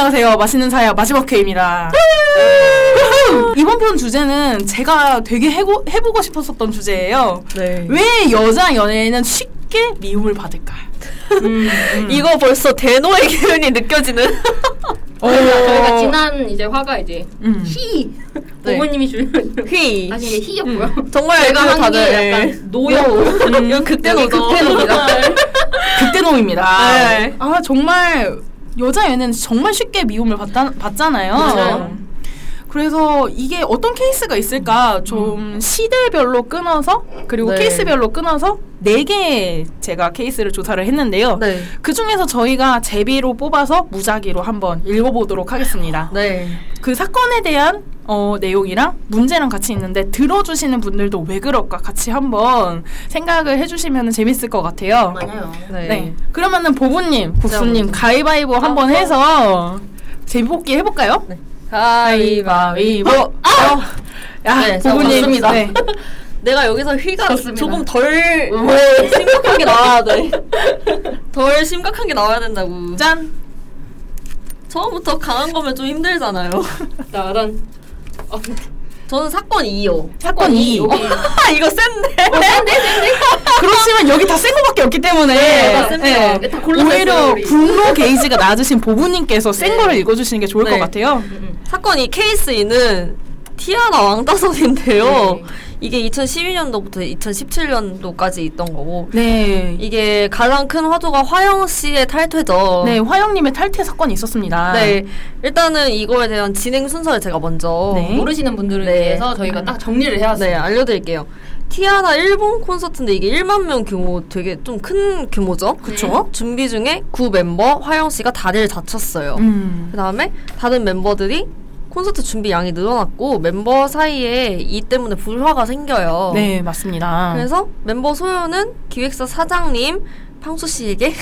네, 안녕하세요. 맛있는 사야 마지막 회입니다. 이번 편 주제는 제가 되게 해고, 해보고 싶었었던 주제예요. 네. 왜 여자 연예인은 쉽게 미움을 받을까? 이거 벌써 대노의 기운이 느껴지는. 저희가 지난 이제 화가 이제 음. 희 네. 부모님이 주는 휘. 아니 이게 희였고요. 정말 제가 그한 다들 게 약간 노요. 이건 극대노죠. 극대노입니다. 극대노입니다. 네. 아, 정말 여자 연예인은 정말 쉽게 미움을 받다, 받잖아요. 맞아요. 그래서 이게 어떤 케이스가 있을까 좀 시대별로 끊어서 그리고 네. 케이스별로 끊어서 네 개 제가 케이스를 조사를 했는데요. 네. 그 중에서 저희가 제비로 뽑아서 무작위로 한번 읽어보도록 하겠습니다. 네. 그 사건에 대한 어, 내용이랑 문제랑 같이 있는데 들어주시는 분들도 왜 그럴까 같이 한번 생각을 해주시면 재밌을 것 같아요. 맞아요. 네. 네. 그러면은 보부님, 국수님 가위바위보 한번 해서 제비 뽑기 해볼까요? 네. 가위바위보. 아! 야, 네, 저 보부님. 네. 내가 여기서 휘가 좋습니다. 조금 덜 뭐, 심각한 게 나와야 돼. 덜 심각한 게 나와야 된다고. 짠. 처음부터 강한 거면 좀 힘들잖아요. 나란 저는 사건 2요. 사건 2. 여기 이거 센데. 그렇지만 여기 다 센 거밖에 없기 때문에 네, 다 셉니다. 네. 다 골라냈어요, 오히려 우리. 분노 게이지가 낮으신 보부님께서 센 네. 거를 읽어주시는 게 좋을 네. 것 같아요. 사건 이 케이스 2는 티아나 왕따선인데요. 네. 이게 2012년도부터 2017년도까지 있던 거고 네. 이게 가장 큰 화두가 화영 씨의 탈퇴죠. 네, 화영님의 탈퇴 사건이 있었습니다. 네, 일단은 이거에 대한 진행 순서를 제가 먼저 네. 모르시는 분들을 네. 위해서 저희가 딱 정리를 해왔어요. 네, 알려드릴게요. 티아나 일본 콘서트인데 이게 1만 명 규모 되게 좀 큰 규모죠. 그쵸? 준비 중에 구 멤버 화영 씨가 다리를 다쳤어요. 음. 그 다음에 다른 member들이 콘서트 준비 양이 늘어났고 멤버 사이에 이 때문에 불화가 생겨요. 네, 맞습니다. 그래서 멤버 소연은 기획사 사장님 팡수 씨에게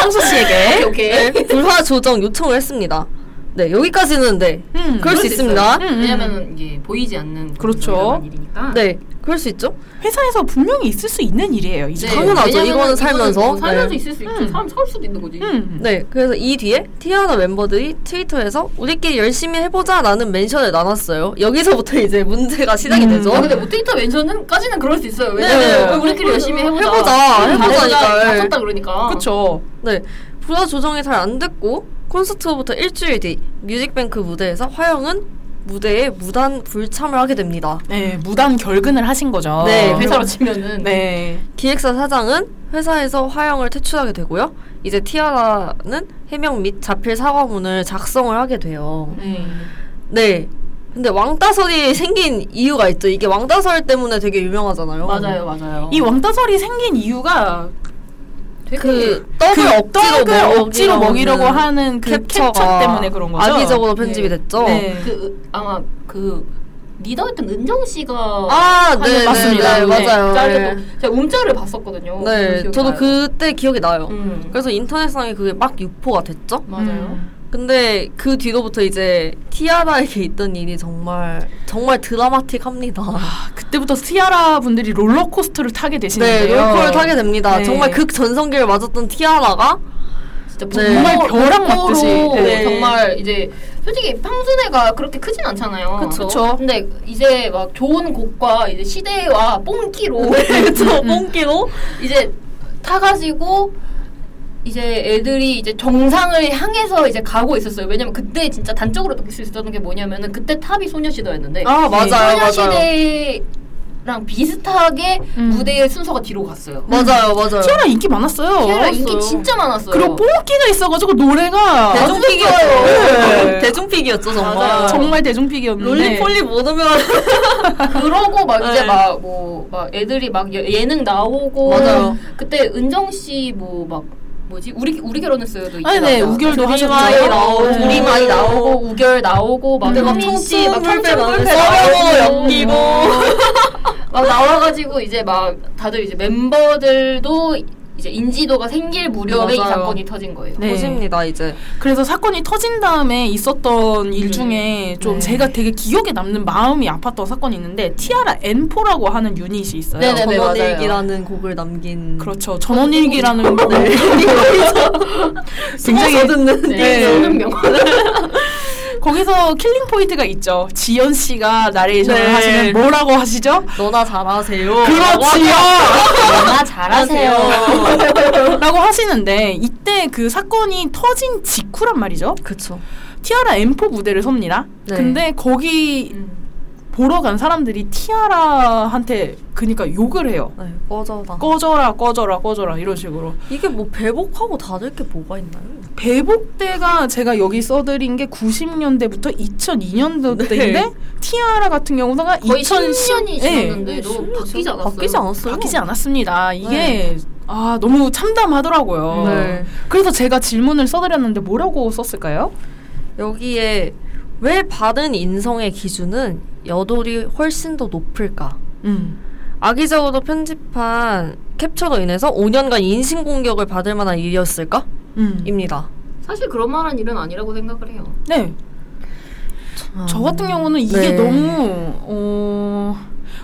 황수 씨에게 오케이. 네, 불화 조정 요청을 했습니다. 네, 여기까지는 네. 음, 그럴 수수 있습니다. 있어요. 왜냐면은 이게 보이지 않는 그렇죠. 일이니까. 네, 그럴 수 있죠. 회사에서 분명히 있을 수 있는 일이에요. 이제. 네, 당연하죠. 이거는 살면서. 뭐 살면서 네. 있을 수 있죠. 음. 사람 살 수도 있는 거지. 음. 네, 그래서 이 뒤에 티아나 멤버들이 트위터에서 우리끼리 열심히 해보자라는 멘션을 나눴어요. 여기서부터 이제 문제가 시작이 음. 되죠. 아, 근데 뭐 트위터 멘션은까지는 그럴 수 있어요. 네, 왜냐면 네. 우리끼리 열심히 해보자. 해보자, 해보자니까. 다쳤다 그러니까. 그쵸. 네, 불화 조정이 잘 안 됐고 콘서트 부터 일주일 뒤 뮤직뱅크 무대에서 화영은 무대에 무단 불참을 하게 됩니다. 네, 무단 결근을 하신 거죠. 네, 회사로 치면은. 네. 기획사 사장은 회사에서 화영을 퇴출하게 되고요. 이제 티아라는 해명 및 자필 사과문을 작성을 하게 돼요. 네. 네. 근데 왕따설이 생긴 이유가 있죠. 이게 왕따설 때문에 되게 유명하잖아요. 맞아요, 맞아요. 이 왕따설이 생긴 이유가 그 떡을 그 억지로, 떡을 먹이려고 억지로 먹이려고 하는 그 캡처 때문에 그런 거죠. 악의적으로 편집이 네. 됐죠. 네. 그 으- 아마 그 리더였던 은정 씨가 아, 네, 맞습니다. 네, 네, 맞아요. 짤도 네. 또 제가 움짤을 봤었거든요. 네, 저도 나요. 그때 기억이 나요. 음. 그래서 인터넷상에 그게 막 유포가 됐죠. 맞아요. 음. 근데 그 뒤로부터 이제 티아라에게 있던 일이 정말 정말 드라마틱합니다. 아, 그때부터 티아라 분들이 롤러코스터를 타게 네, 되시는데요. 롤코를 타게 됩니다. 네. 정말 극 전성기를 맞았던 티아라가 진짜 네. 정말 로 맞듯이. 네. 정말 이제 솔직히 팡순애가 그렇게 크진 않잖아요. 그쵸. 근데 이제 막 좋은 곡과 이제 시대와 뽕기로 그쵸 뽕기로 이제 타가지고 이제 애들이 이제 정상을 향해서 이제 가고 있었어요. 왜냐면 그때 진짜 단적으로 느낄 수 있었던 게 뭐냐면은 그때 탑이 소녀시대였는데 아 맞아요 맞아요 소녀시대 랑 비슷하게 음. 무대의 순서가 뒤로 갔어요. 맞아요 맞아요 티아라 인기 많았어요. 티아라 인기. 진짜 많았어요. 그리고 뽕기가 있어가지고 노래가 대중픽이었죠 네. 대중픽이었죠 정말 맞아요. 정말 대중픽이었는데 롤리폴리 못 오면 그러고 막 이제 네. 막뭐막 애들이 막 예- 예능 나오고 맞아요. 그때 은정 씨 뭐 막 뭐지 우리 우리 결혼했어요도 아니, 네, 우결도 하셨죠. 나오고. 둘이 많이 나오고 우결 나오고 막 근데 막 효민 씨, 막 불패 나오고 나오고 연기고. 막 나와가지고 이제 막 다들 이제 멤버들도 이제 인지도가 생길 무렵에 이 맞아요. 사건이 터진 거예요. 네. 보십니다 이제 그래서 사건이 터진 다음에 있었던 일 중에 좀 네. 제가 되게 기억에 남는 마음이 아팠던 사건이 있는데 티아라 N4라고 하는 유닛이 있어요. 네네. 맞아요. 전원일기라는 곡을 남긴 그렇죠. 전원일기라는 곡. 굉장히 듣는 네. 네. 명언. 거기서 killing point가 있죠. 지연 씨가 나레이션을 네. 하시는 뭐라고 하시죠? 너나 잘하세요. 그렇지요. 너나 잘하세요. 라고 하시는데 이때 그 사건이 터진 직후란 말이죠. 그쵸. 티아라 M4 무대를 섭니다. 네. 근데 거기 보러 간 사람들이 티아라한테 그니까 욕을 해요. 네, 꺼져라. 꺼져라 꺼져라 꺼져라 이런 식으로 이게 뭐 배복하고 다를 게 뭐가 있나요? 배복대가 제가 여기 써드린 게 90년대부터 2002년도대인데 네. 티아라 같은 경우는 거의 2010 10년이 예, 지났는데도 바뀌지 않았어요. 바뀌지 않았어요. 바뀌지 않았습니다. 이게 네. 아 너무 참담하더라고요. 네. 그래서 제가 질문을 써드렸는데 뭐라고 썼을까요? 여기에 왜 받은 인성의 기준은 여돌이 훨씬 더 높을까? 음. 악의적으로 편집한 캡처로 인해서 5년간 인신공격을 받을 만한 일이었을까? 음. 입니다. 사실 그런 만한 일은 아니라고 생각을 해요. 네. 저 같은 경우는 이게 네. 너무 어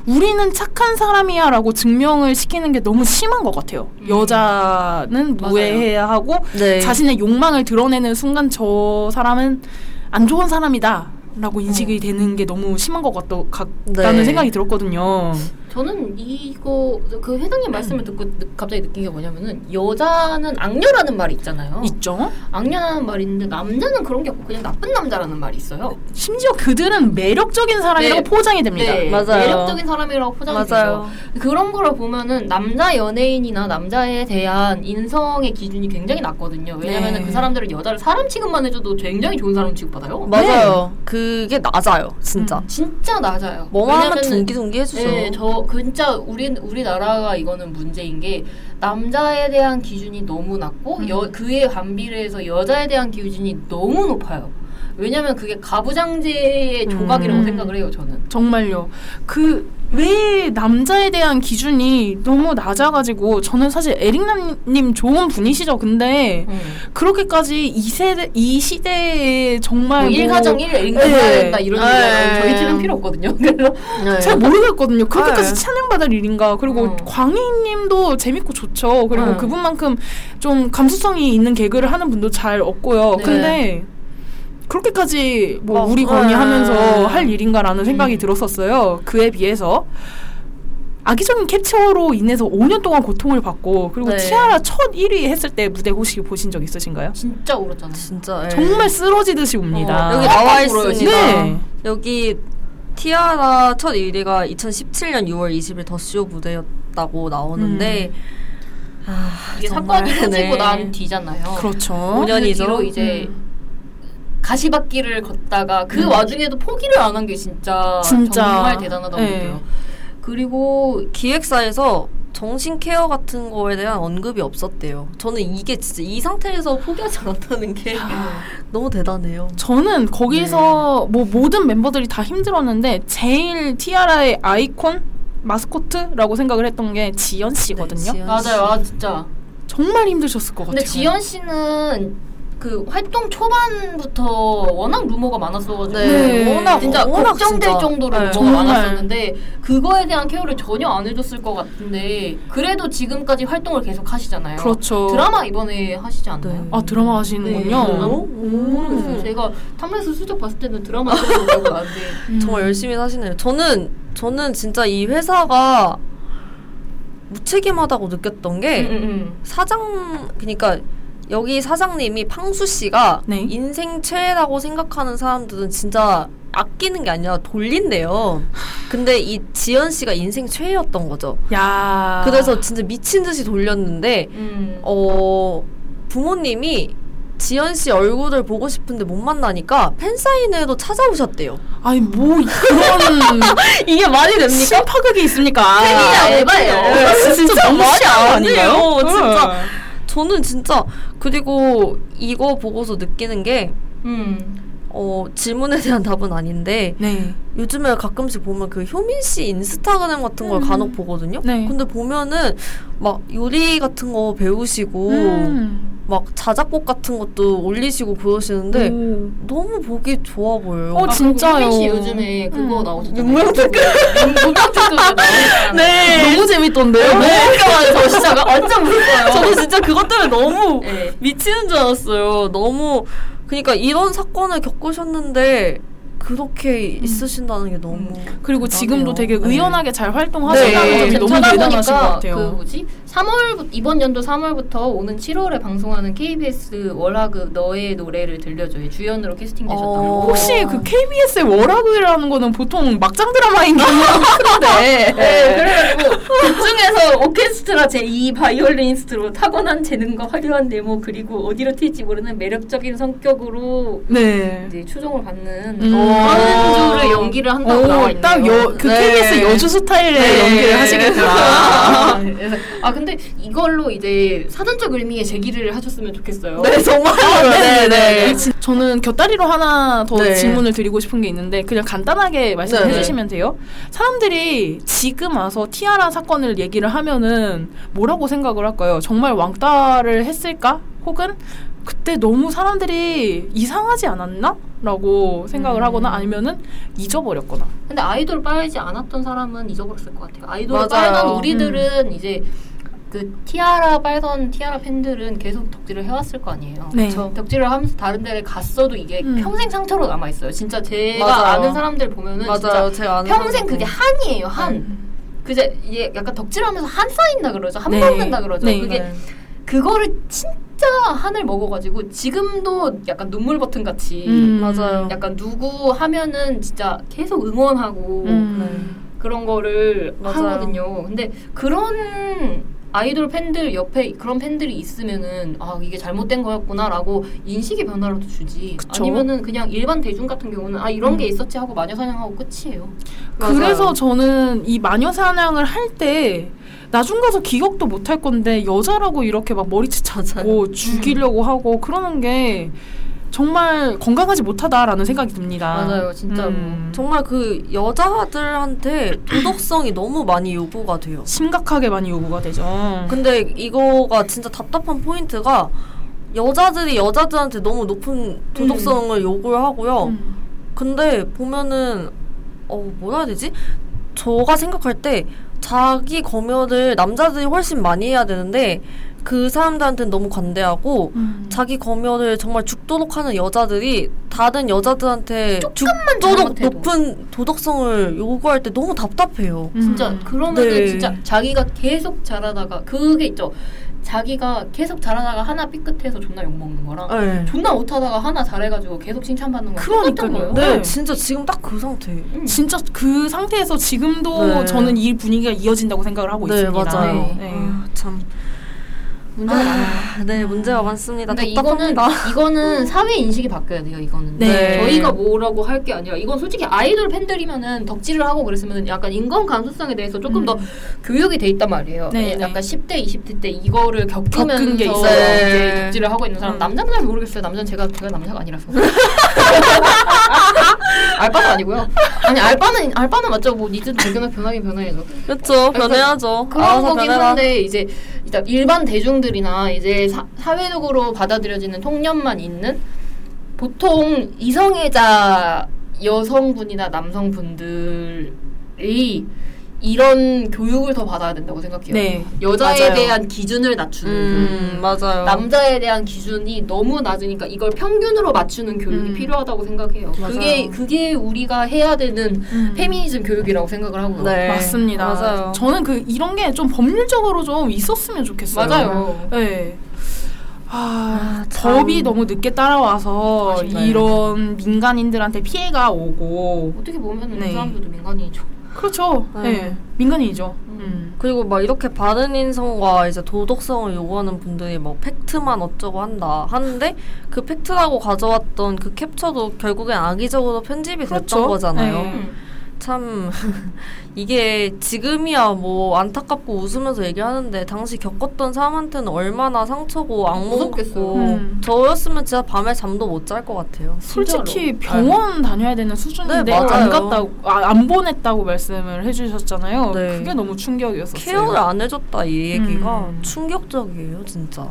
우리는 착한 사람이야라고 증명을 시키는 게 너무 심한 것 같아요. 음. 여자는. 무해해야 하고 네. 자신의 욕망을 드러내는 순간 저 사람은 안 좋은 사람이다. 라고 인식이 되는 게 너무 심한 것 같다, 같다는 네. 생각이 들었거든요. 저는 이거 그 회장님 말씀을 듣고 느- 갑자기 느낀 게 뭐냐면은 여자는 악녀라는 말이 있잖아요. 있죠? 악녀라는 말이 있는데 남자는 그런 게 없고 그냥 나쁜 남자라는 말이 있어요. 심지어 그들은 매력적인 사람이라고 네. 포장이 됩니다. 네, 맞아요. 매력적인 사람이라고 포장이 맞아요. 되죠. 그런 거를 보면은 남자 연예인이나 남자에 대한 인성의 기준이 굉장히 낮거든요. 왜냐면은 네. 그 사람들은 여자를 사람 취급만 해줘도 굉장히 좋은 사람 취급받아요. 맞아요. 그게 낮아요, 진짜. 음. 진짜 낮아요. 뭐만 하면 둥기둥기 해주죠. 네, 저 진짜 우리 우리나라가 이거는 문제인 게 남자에 대한 기준이 너무 낮고 음. 여, 그에 반비례해서 여자에 대한 기준이 너무 높아요. 왜냐면 그게 가부장제의 조각이라고 음. 생각을 해요, 저는. 정말요. 그 왜 남자에 대한 기준이 너무 낮아가지고 저는 사실 에릭남님 좋은 분이시죠. 근데 그렇게까지 이 세대 이 시대에 정말 뭐뭐 일가정 일 인간 네. 된다 이런 네. 얘기는 저희 집은 필요 없거든요. 네. 잘 모르겠거든요. 그렇게까지 네. 찬양받을 일인가. 그리고 어. 광희님도 재밌고 좋죠. 그리고 네. 그분만큼 좀 감수성이 있는 개그를 하는 분도 잘 없고요. 네. 근데 그렇게까지 뭐 어, 우리 건이 네. 하면서 할 일인가라는 생각이 음. 들었었어요. 그에 비해서 악의적인 캡처로 인해서 5년 동안 고통을 받고 그리고 네. 티아라 첫 1위 했을 때 무대 혹시 보신 적 있으신가요? 진짜 울었잖아요. 진짜. 예. 정말 쓰러지듯이 웁니다. 어, 여기 나와 울어요, 있습니다. 네. 여기 티아라 첫 1위가 2017년 6월 20일 더쇼 무대였다고 나오는데 아, 이게 정말, 사건이 터지고 네. 난 뒤잖아요. 그렇죠. 5년 그 5년이죠. 뒤로 이제 음. 가시밭길을 걷다가 그 음. 와중에도 포기를 안 한 게 진짜, 진짜. 정말 대단하다고 네. 느껴요. 그리고 기획사에서 정신 케어 같은 거에 대한 언급이 없었대요. 저는 이게 진짜 이 상태에서 포기하지 않았다는 게 너무 대단해요. 저는 거기서 뭐 모든 멤버들이 다 힘들었는데 제일 티아라의 아이콘 마스코트라고 생각을 했던 게 지연 씨거든요. 네, 지연 맞아요, 아 진짜. 정말 힘드셨을 것 같아요. 근데 지연 씨는 그 활동 초반부터 워낙 루머가 많았어가지고 네, 워낙, 진짜 워낙 걱정될 진짜. 정도로 네. 루머가 정말. 많았었는데 그거에 대한 케어를 전혀 안 해줬을 것 같은데 그래도 지금까지 활동을 계속 하시잖아요. 그렇죠. 드라마 이번에 하시지 않나요? 네. 아 드라마 하시는군요. 네. 모르겠어요. 오. 제가 탐레스 수적 봤을 때는 드라마 하는데 음. 정말 열심히 사시네요. 저는 저는 진짜 이 회사가 무책임하다고 느꼈던 게 음, 음, 음. 사장 그러니까 여기 사장님이 팡수 씨가 네. 인생 최애라고 생각하는 사람들은 진짜 아끼는 게 아니라 돌린대요. 근데 이 지연 씨가 인생 최애였던 거죠. 야. 그래서 진짜 미친 듯이 돌렸는데 음. 어 부모님이 지연 씨 얼굴을 보고 싶은데 못 만나니까 팬사인회도 찾아오셨대요. 아니 뭐 그런 이게 말이 심파극이 있습니까? 팬이냐, 에바예요. 아, 진짜 너무 말이 아닌가요? 진짜. 응. 저는 진짜 그리고 이거 보고서 느끼는 게 음. 어, 질문에 대한 답은 아닌데 네. 요즘에 가끔씩 보면 그 효민 씨 인스타그램 같은 걸 음. 간혹 보거든요. 네. 근데 보면은 막 요리 같은 거 배우시고 음. 막 자작곡 같은 것도 올리시고 그러시는데 오. 너무 보기 좋아 보여요. 어, 진짜요? 씨 요즘에 그거 음. 나오셨잖아요. 문명특급. 문명특급 나오셨잖아요. 네. 너무 재밌던데요? 너무 웃겨가지고 진짜 완전 웃었어요. 저도 진짜 그것 때문에 너무 네. 미치는 줄 알았어요. 너무 그러니까 이런 사건을 겪으셨는데 그렇게 있으신다는 게 너무 그리고 지금도 되게 네. 의연하게 잘 활동하신다는 네. 점이 너무 대단하신 것 같아요. 그 뭐지? 3월 이번 연도 3월부터 오는 7월에 방송하는 KBS 월화극 너의 노래를 들려줘요. 주연으로 캐스팅되셨던 어. 거. 혹시 그 KBS의 월화극이라는 거는 보통 막장 드라마인 경우가 큰데 네, 그래가지고 그 중에서 오케스트라 제2 바이올리니스트로 타고난 재능과 화려한 내모 그리고 어디로 튈지 모르는 매력적인 성격으로 네. 이제 추종을 받는 음. 그런 주를 연기를 한다고 나와 오, 있네요. 딱 여, 그 네. KBS 여주 스타일의 네. 연기를 하시겠구나. 아, 그래서 아 근데 이걸로 이제 사전적 의미의 제기를 하셨으면 좋겠어요. 네 정말 네, 네. 저는 곁다리로 하나 더 네. 질문을 드리고 싶은 게 있는데 그냥 간단하게 말씀해 네. 주시면 돼요. 사람들이 지금 와서 티아라 사건을 얘기를 하면은 뭐라고 생각을 할까요? 정말 왕따를 했을까? 혹은 그때 너무 사람들이 이상하지 않았나? 라고 생각을 음. 하거나 아니면은 잊어버렸거나. 근데 아이돌 빨지 않았던 사람은 잊어버렸을 것 같아요. 아이돌. 빨던 우리들은 이제 그 티아라 빨던 티아라 팬들은 계속 덕질을 해왔을 거 아니에요. 네. 그쵸? 덕질을 하면서 다른 데를 갔어도 이게 음. 평생 상처로 남아 있어요. 진짜 제가 맞아요. 아는 사람들 보면은 맞아요 진짜 제가 아는 평생 사람도. 그게 한이에요. 한. 음. 그제 이게 약간 덕질하면서 한 쌓인다 그러죠. 한 네. 먹는다 그러죠. 네. 그게 네. 그거를 진짜 한을 먹어가지고 지금도 약간 눈물 버튼 같이 음. 맞아요. 약간 누구 하면은 진짜 계속 응원하고 음. 그런 거를 맞아요. 하거든요. 근데 그런 아이돌 팬들 옆에 그런 팬들이 있으면은 아 이게 잘못된 거였구나라고 인식의 변화라도 주지. 그쵸. 아니면은 그냥 일반 대중 같은 경우는 아 이런 음. 게 있었지 하고 마녀 사냥하고 끝이에요. 맞아요. 그래서 저는 이 마녀 사냥을 할 때 나중 가서 기억도 못 할 건데 여자라고 이렇게 막 머리채 잡고 죽이려고 하고 그러는 게 정말 건강하지 못하다라는 생각이 듭니다. 맞아요, 진짜로. 음. 정말 그 여자들한테 도덕성이 너무 많이 요구가 돼요. 심각하게 많이 요구가 되죠. 근데 이거가 진짜 답답한 포인트가 여자들이 여자들한테 너무 높은 도덕성을 요구를 하고요. 음. 근데 보면은 어 뭐라 해야 되지? 저가 생각할 때 자기 검열을 남자들이 훨씬 많이 해야 되는데 그 사람들한테는 너무 관대하고 음. 자기 검열을 정말 죽도록 하는 여자들이 다른 여자들한테 죽도록 잘못해도. 높은 도덕성을 요구할 때 너무 답답해요. 음. 진짜 그러면은 네. 진짜 자기가 계속 잘하다가 그게 있죠. 자기가 계속 잘하다가 하나 삐끗해서 존나 욕 먹는 거랑 네. 존나 못하다가 하나 잘해가지고 계속 칭찬받는 거랑 똑같은 그러니까요. 거예요. 네, 네. 진짜 지금 딱 그 상태. 음. 진짜 그 상태에서 지금도 네. 저는 이 분위기가 이어진다고 생각을 하고 네, 있습니다. 맞아요. 네. 아, 참. 문제가 많아요. 아, 네, 문제가 많습니다. 근데 이거는 답답합니다. 이거는 사회 인식이 바뀌어야 돼요. 이거는 네. 저희가 뭐라고 할 게 아니라 이건 솔직히 아이돌 팬들이면은 덕질을 하고 그랬으면 약간 인권 감수성에 대해서 조금 더 음. 교육이 돼 있단 말이에요. 네, 약간 네. 10대, 20대 때 이거를 겪으면서 겪은 게 있어요. 네. 덕질을 하고 있는 사람 음. 남자는 잘 모르겠어요. 남자는 제가 제가 남자가 아니라서 알바는 아니고요. 아니 알바는 알바는 맞죠. 뭐 needs도 변하긴 변하긴 변해야죠. 그렇죠. 변해야죠. 그런 거긴 변해라. 한데 이제 일단 일반 대중들이나 이제 사, 사회적으로 받아들여지는 통념만 있는 보통 이성애자 여성분이나 남성분들이 이런 교육을 더 받아야 된다고 생각해요. 네. 여자에 맞아요. 대한 기준을 낮추는 음, 교육. 맞아요. 남자에 대한 기준이 너무 낮으니까 이걸 평균으로 맞추는 교육이 음. 필요하다고 생각해요. 맞아요. 그게 그게 우리가 해야 되는 음. 페미니즘 교육이라고 생각을 하고요. 네. 맞습니다. 맞아요. 저는 그 이런 게 좀 법률적으로 좀 있었으면 좋겠어요. 맞아요. 네. 아, 아, 참. 법이 너무 늦게 따라와서 아쉽네요. 이런 민간인들한테 피해가 오고 어떻게 보면 네. 이 사람들도 민간인이죠. 그렇죠. 네. 네. 민간인이죠. 음. 음. 그리고 막 이렇게 바른 인성과 이제 도덕성을 요구하는 분들이 뭐 팩트만 어쩌고 한다 하는데 그 팩트라고 가져왔던 그 캡처도 결국엔 악의적으로 편집이 됐던 그렇죠. 거잖아요. 네. 참 이게 지금이야 뭐 안타깝고 웃으면서 얘기하는데 당시 겪었던 사람한테는 얼마나 상처고 악몽이고 무섭겠어요. 음. 저였으면 진짜 밤에 잠도 못 잘 것 같아요. 솔직히 병원 다녀야 되는 수준인데 네, 안. 갔다고 아, 안 보냈다고 말씀을 해주셨잖아요. 네. 그게 너무 충격이었었어요. 케어를 안 해줬다 이 얘기가 음. 충격적이에요 진짜.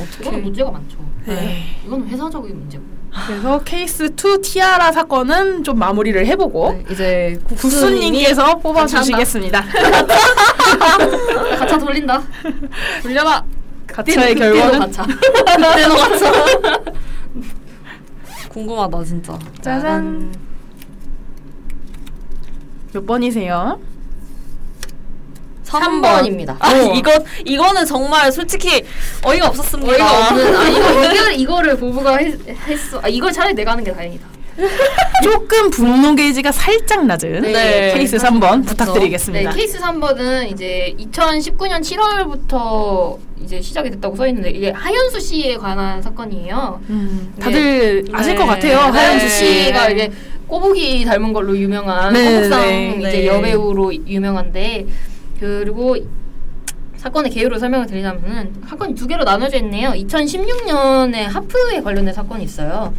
어떻게? 문제가 많죠. 네. 이건 회사적인 문제고. 그래서 케이스 2 티아라 사건은 좀 마무리를 해보고 네, 이제 국수님께서 뽑아주시겠습니다. 가차 돌린다. 돌려봐. 가차의 결과는 가차. 그때도 같이 궁금하다 진짜. 짜잔. 몇 번이세요? 3번 입니다. 아 이거 이거는 정말 솔직히 어이가 없었습니다. 어이가 없는. 아 이거 이거 이거를 보부가 했, 했어. 아 이걸 차라리 내가 하는 게 다행이다. 조금 분노 게이지가 살짝 낮은 네. 케이스 3번 네, 부탁드리겠습니다. 케이스 3번은 이제 2019년 7월부터 이제 시작이 됐다고 써 있는데 이게 하현수 씨에 관한 사건이에요. 음, 다들 아실 네. 것 같아요. 네. 하연수 씨. 씨가 이제 꼬부기 닮은 걸로 유명한 네, 한국상 네, 이제 네. 여배우로 유명한데 그리고 사건의 개요를 설명을 드리자면은 사건이 두 개로 나눠져 있네요. 2016년에 하프에 관련된 사건이 있어요.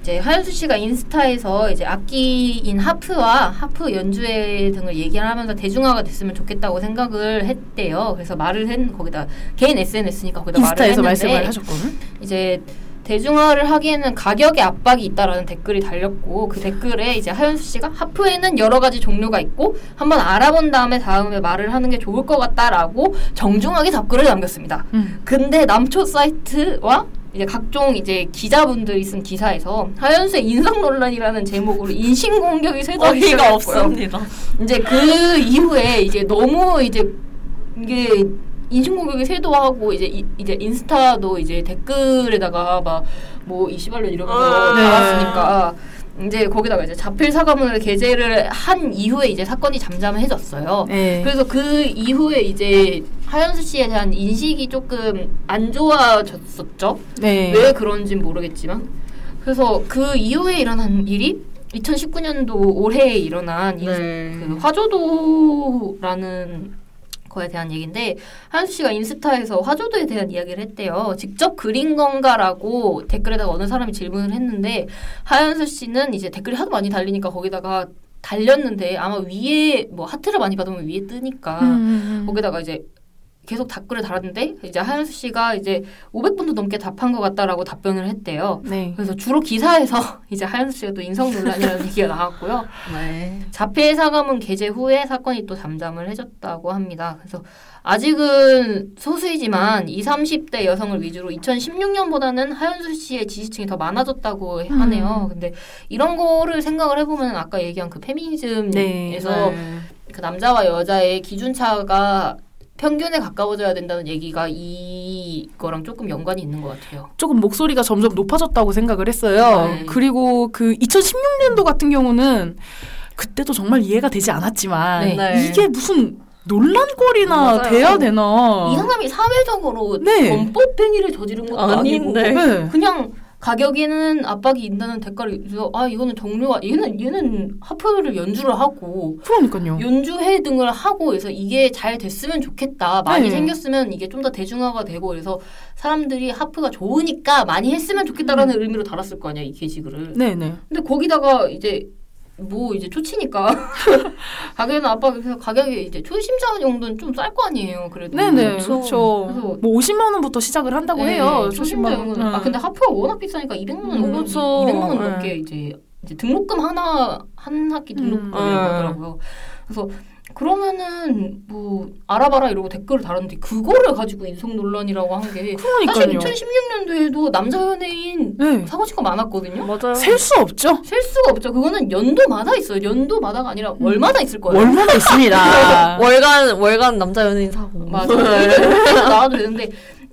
이제 하현수 씨가 인스타에서 이제 악기인 하프와 하프 연주회 등을 얘기를 하면서 대중화가 됐으면 좋겠다고 생각을 했대요. 그래서 말을 했 거기다 개인 SNS니까 거기다 인스타에서 말을 했는데 말씀을 하셨거든. 이제 대중화를 하기에는 가격의 압박이 있다라는 댓글이 달렸고 그 댓글에 이제 하현수 씨가 하프에는 여러 가지 종류가 있고 한번 알아본 다음에 다음에 말을 하는 게 좋을 것 같다라고 정중하게 답글을 남겼습니다. 음. 근데 남초 사이트와 이제 각종 이제 기자분들이 쓴 기사에서 하현수의 인성 논란이라는 제목으로 인신 공격이 쇄도하기 시작했고요. 없습니다. 이제 그 이후에 이제 너무 이제 이게 인신 공격이 쇄도하고 이제 이, 이제 인스타도 이제 댓글에다가 막 뭐 이시발년 이러면서 아, 네. 이제 거기다가 이제 자필 사과문을 게재를 한 이후에 이제 사건이 잠잠해졌어요. 네. 그래서 그 이후에 이제 하현수 씨에 대한 인식이 조금 안 좋아졌었죠. 네. 왜 그런진 모르겠지만 그래서 그 이후에 일어난 일이 2019년도 올해에 일어난 이- 네. 그 화조도라는 거에 대한 얘기인데 한수 씨가 인스타에서 화조도에 대한 이야기를 했대요. 직접 그린 건가라고 댓글에다가 어느 사람이 질문을 했는데 하현수 씨는 이제 댓글이 하도 많이 달리니까 거기다가 달렸는데 아마 위에 뭐 하트를 많이 받으면 위에 뜨니까 음, 음, 음. 거기다가 이제 계속 댓글을 달았는데 이제 하현수 씨가 이제 500번도 넘게 답한 것 같다라고 답변을 했대요. 네. 그래서 주로 기사에서 이제 하현수 씨가 또 인성 논란이라는 얘기가 나왔고요. 네. 자폐 사과문 게재 후에 사건이 또 잠잠을 해졌다고 합니다. 그래서 아직은 소수이지만 20, 30대 여성을 위주로 2016년보다는 하현수 씨의 지지층이 더 많아졌다고 하네요. 근데 이런 거를 생각을 해보면 아까 얘기한 그 페미니즘에서 네. 그 남자와 여자의 기준차가 평균에 가까워져야 된다는 얘기가 이거랑 조금 연관이 있는 것 같아요. 조금 목소리가 점점 높아졌다고 생각을 했어요. 네. 그리고 그 2016년도 같은 경우는 그때도 정말 이해가 되지 않았지만 네. 네. 이게 무슨 논란거리나 맞아요. 돼야 되나? 이 사람이 사회적으로 네. 범법 행위를 저지른 것도 아닌데. 아니고 네. 그냥 가격에는 압박이 있다는 댓글을 그래서 아 이거는 종류가 얘는 얘는 하프를 연주를 하고 그러니까요. 연주회 등을 하고 그래서 이게 잘 됐으면 좋겠다 많이 네. 생겼으면 이게 좀 더 대중화가 되고 그래서 사람들이 하프가 좋으니까 많이 했으면 좋겠다라는 의미로 달았을 거 아니야 이 게시글을 네네. 근데 거기다가 이제 뭐 이제 초치니까 가격은 압박 그래서 가격이 이제 초심자 용도는 좀 쌀 거 아니에요 그래도 네네. 그렇죠. 그렇죠. 뭐 50만 원부터 시작을 한다고 네, 해요. 초심자 50만 용은 원. 아 근데 하프가 워낙 비싸니까 200만 원, 음, 그렇죠. 200만 원 네. 넘게 이제, 이제 등록금 하나 한 학기 등록금이라고 음. 하더라고요. 그래서 그러면은 뭐 알아봐라 이러고 댓글을 달았는데 그거를 가지고 인성 논란이라고 한 게 사실 그러니까요. 2016년도에도 남자 연예인 네. 사고치가 많았거든요. 맞아요. 셀 수 없죠. 셀 수가 없죠. 그거는 연도마다 있어요. 연도마다가 아니라 월마다 있을 거예요. 얼마나 있습니다. 월간 월간 남자 연예인 사고. 맞아. 나와도 되는데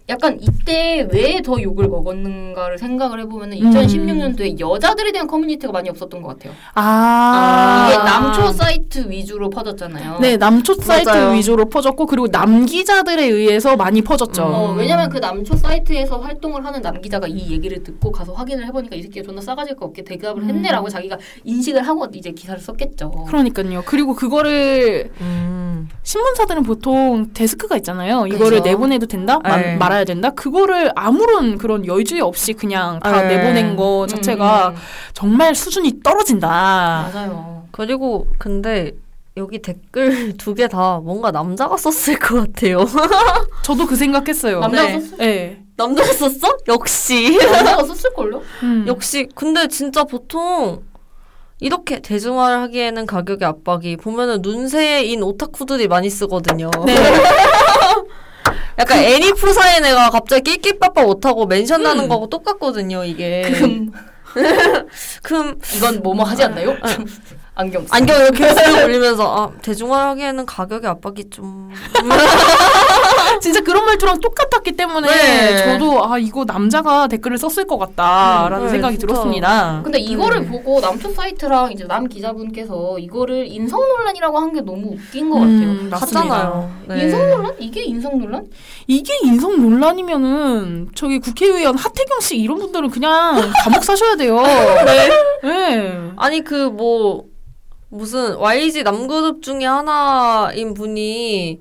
약간 이때 왜 더 욕을 먹었는가를 생각을 해보면 음. 2016년도에 여자들에 대한 커뮤니티가 많이 없었던 것 같아요. 아, 이게 남초 사이트 위주로 퍼졌잖아요. 네, 남초 사이트 맞아요. 위주로 퍼졌고 그리고 남기자들에 의해서 많이 퍼졌죠. 어, 왜냐면 그 남초 사이트에서 활동을 하는 남기자가 이 얘기를 듣고 가서 확인을 해보니까 이 새끼가 존나 싸가질 거 없게 대답을 했네라고 자기가 인식을 하고 이제 기사를 썼겠죠. 그러니까요. 그리고 그거를 음. 신문사들은 보통 데스크가 있잖아요. 이거를 그죠. 내보내도 된다? 마- 네. 말아야 된다? 그거를 아무런 그런 여지 없이 그냥 다 네. 내보낸 거 음, 자체가 음, 정말 수준이 떨어진다. 맞아요. 그리고 근데 여기 댓글 두 개 다 뭔가 남자가 썼을 것 같아요. 저도 그 생각했어요. 남자가 네. 썼을, 네. 남자가 썼어? 역시. 남자가 썼을걸요? 음. 역시 근데 진짜 보통 이렇게 대중화를 하기에는 가격의 압박이 보면은 눈새인 오타쿠들이 많이 쓰거든요. 네. 약간 애니 프사인 애가 갑자기 낄낄빠빠 못하고 mention 다는 음. 거하고 똑같거든요, 이게. 금 금 이건 뭐뭐 하지 않나요? 안경 쓰. 안경 이렇게 쓱 올리면서 아 대중화하기에는 가격의 압박이 좀 진짜 그런 말투랑 똑같았기 때문에 네. 저도 아 이거 남자가 댓글을 썼을 것 같다라는 네, 생각이 진짜. 들었습니다. 근데 이거를 음. 보고 남초 사이트랑 이제 남 기자분께서 이거를 인성 논란이라고 한 게 너무 웃긴 것 음, 같아요. 맞습니다. 하잖아요. 네. 인성 논란? 이게 인성 논란? 이게 인성 논란이면은 저기 국회의원 하태경 씨 이런 분들은 그냥 감옥 사셔야 돼요. 네. 네. 아니 그 뭐 무슨 YG 남그룹 중에 하나인 분이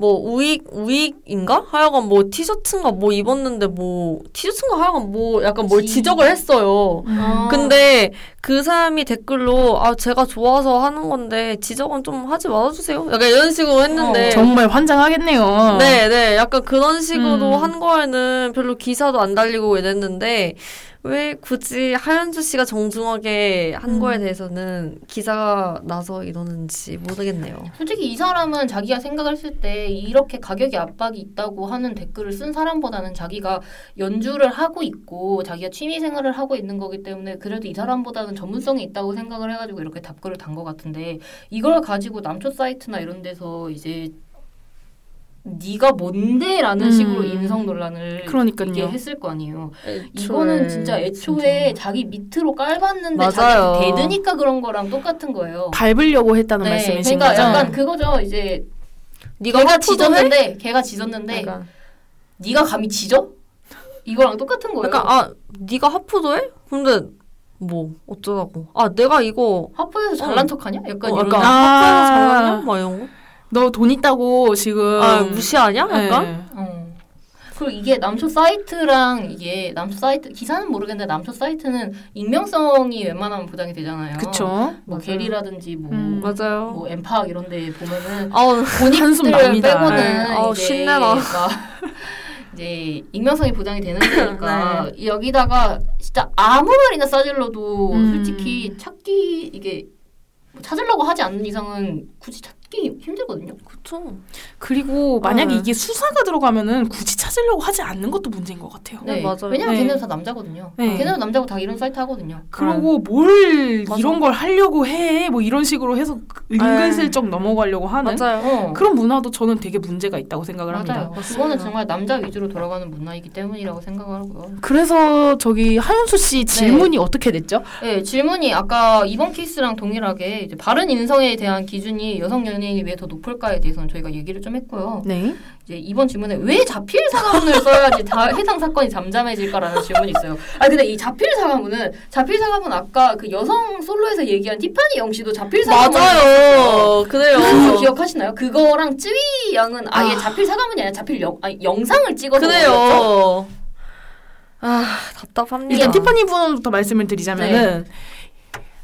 뭐 우익 우익인가 하여간 뭐 티셔츠인가 뭐 입었는데 뭐 티셔츠인가 하여간 뭐 약간 뭘 지- 지적을 했어요. 아. 근데 그 사람이 댓글로 아 제가 좋아서 하는 건데 지적은 좀 하지 말아주세요. 약간 이런 식으로 했는데 어, 정말 환장하겠네요. 네, 네. 약간 그런 식으로 음. 한 거에는 별로 기사도 안 달리고 이랬는데, 왜 굳이 하현주 씨가 정중하게 한 음. 거에 대해서는 기사가 나서 이러는지 모르겠네요. 솔직히 이 사람은 자기가 생각을 했을 때 이렇게 가격의 압박이 있다고 하는 댓글을 쓴 사람보다는 자기가 연주를 하고 있고 자기가 취미 생활을 하고 있는 거기 때문에 그래도 이 사람보다는 전문성이 있다고 생각을 해가지고 이렇게 답글을 단 것 같은데 이걸 가지고 남초 사이트나 이런 데서 이제 네가 뭔데라는 음. 식으로 인성 논란을 그러니까요. 이게 했을 거 아니에요. 애초에 이거는 진짜 애초에 자기 밑으로 깔봤는데 맞아요. 자기한테 대드니까 그런 거랑 똑같은 거예요. 밟으려고 했다는 말씀이신 그러니까 거죠? 약간 그거죠. 이제 네가 걔가 화투도 해? 지졌는데 걔가 지졌는데 약간, 네가 감히 지져? 이거랑 똑같은 거예요. 약간 아 네가 하프도 해? 근데 뭐 어쩌라고? 아 내가 이거 하프에서 어. 잘난 척하냐? 약간 어, 이런. 약간 아. 하프에서 잘하냐? 막 이런 거? 너 돈 있다고 지금 아 무시하냐? 약간 네. 어. 그리고 이게 남초 사이트랑 이게 남초 사이트 기사는 모르겠는데 남초 사이트는 익명성이 웬만하면 보장이 되잖아요. 그쵸. 뭐. 게리라든지 뭐, 음. 맞아요. 뭐 엠팍 이런 데 보면은 아우 한숨 본인들. 빼고는 네. 아우, 이제 신내나. 그러니까 이제 익명성이 보장이 되는 데니까 여기다가 진짜 아무 말이나 싸질러도 음. 솔직히 찾기 이게 뭐 찾으려고 하지 않는 이상은 굳이 찾 기 힘들거든요. 그쵸. 그리고 만약에 네. 이게 수사가 들어가면은 굳이 찾으려고 하지 않는 것도 문제인 것 같아요. 네, 맞아요. 왜냐면 네. 걔네들 다 남자거든요. 네. 걔네들 남자고 다 이런 사이트 하거든요. 그리고 뭘 맞아. 이런 걸 하려고 해. 뭐 이런 식으로 해서 은근슬쩍 넘어가려고 하는 맞아요. 어. 그런 문화도 저는 되게 문제가 있다고 생각을 맞아요. 합니다. 그거는 맞습니다. 정말 남자 위주로 돌아가는 문화이기 때문이라고 생각을 하고요. 그래서 저기 하윤수 씨 질문이 어떻게 됐죠? 네, 질문이 아까 이번 케이스랑 동일하게 이제 바른 인성에 대한 기준이 여성 연 예인이 왜 더 높을까에 대해서는 저희가 얘기를 좀 했고요. 네. 이제 이번 질문에 왜 자필 사과문을 써야지 다 해당 사건이 잠잠해질까라는 질문이 있어요. 아 근데 이 자필 사과문은 자필 사과문 아까 그 여성 솔로에서 얘기한 티파니 영 씨도 자필 사과문 맞아요. 그래요. 그거 기억하시나요? 그거랑 쯔위 양은 아예 아. 자필 사과문이 아니라 자필 영, 아니, 영상을 찍어서? 그래요. 아 답답합니다. 일단 티파니 분부터 말씀을 드리자면은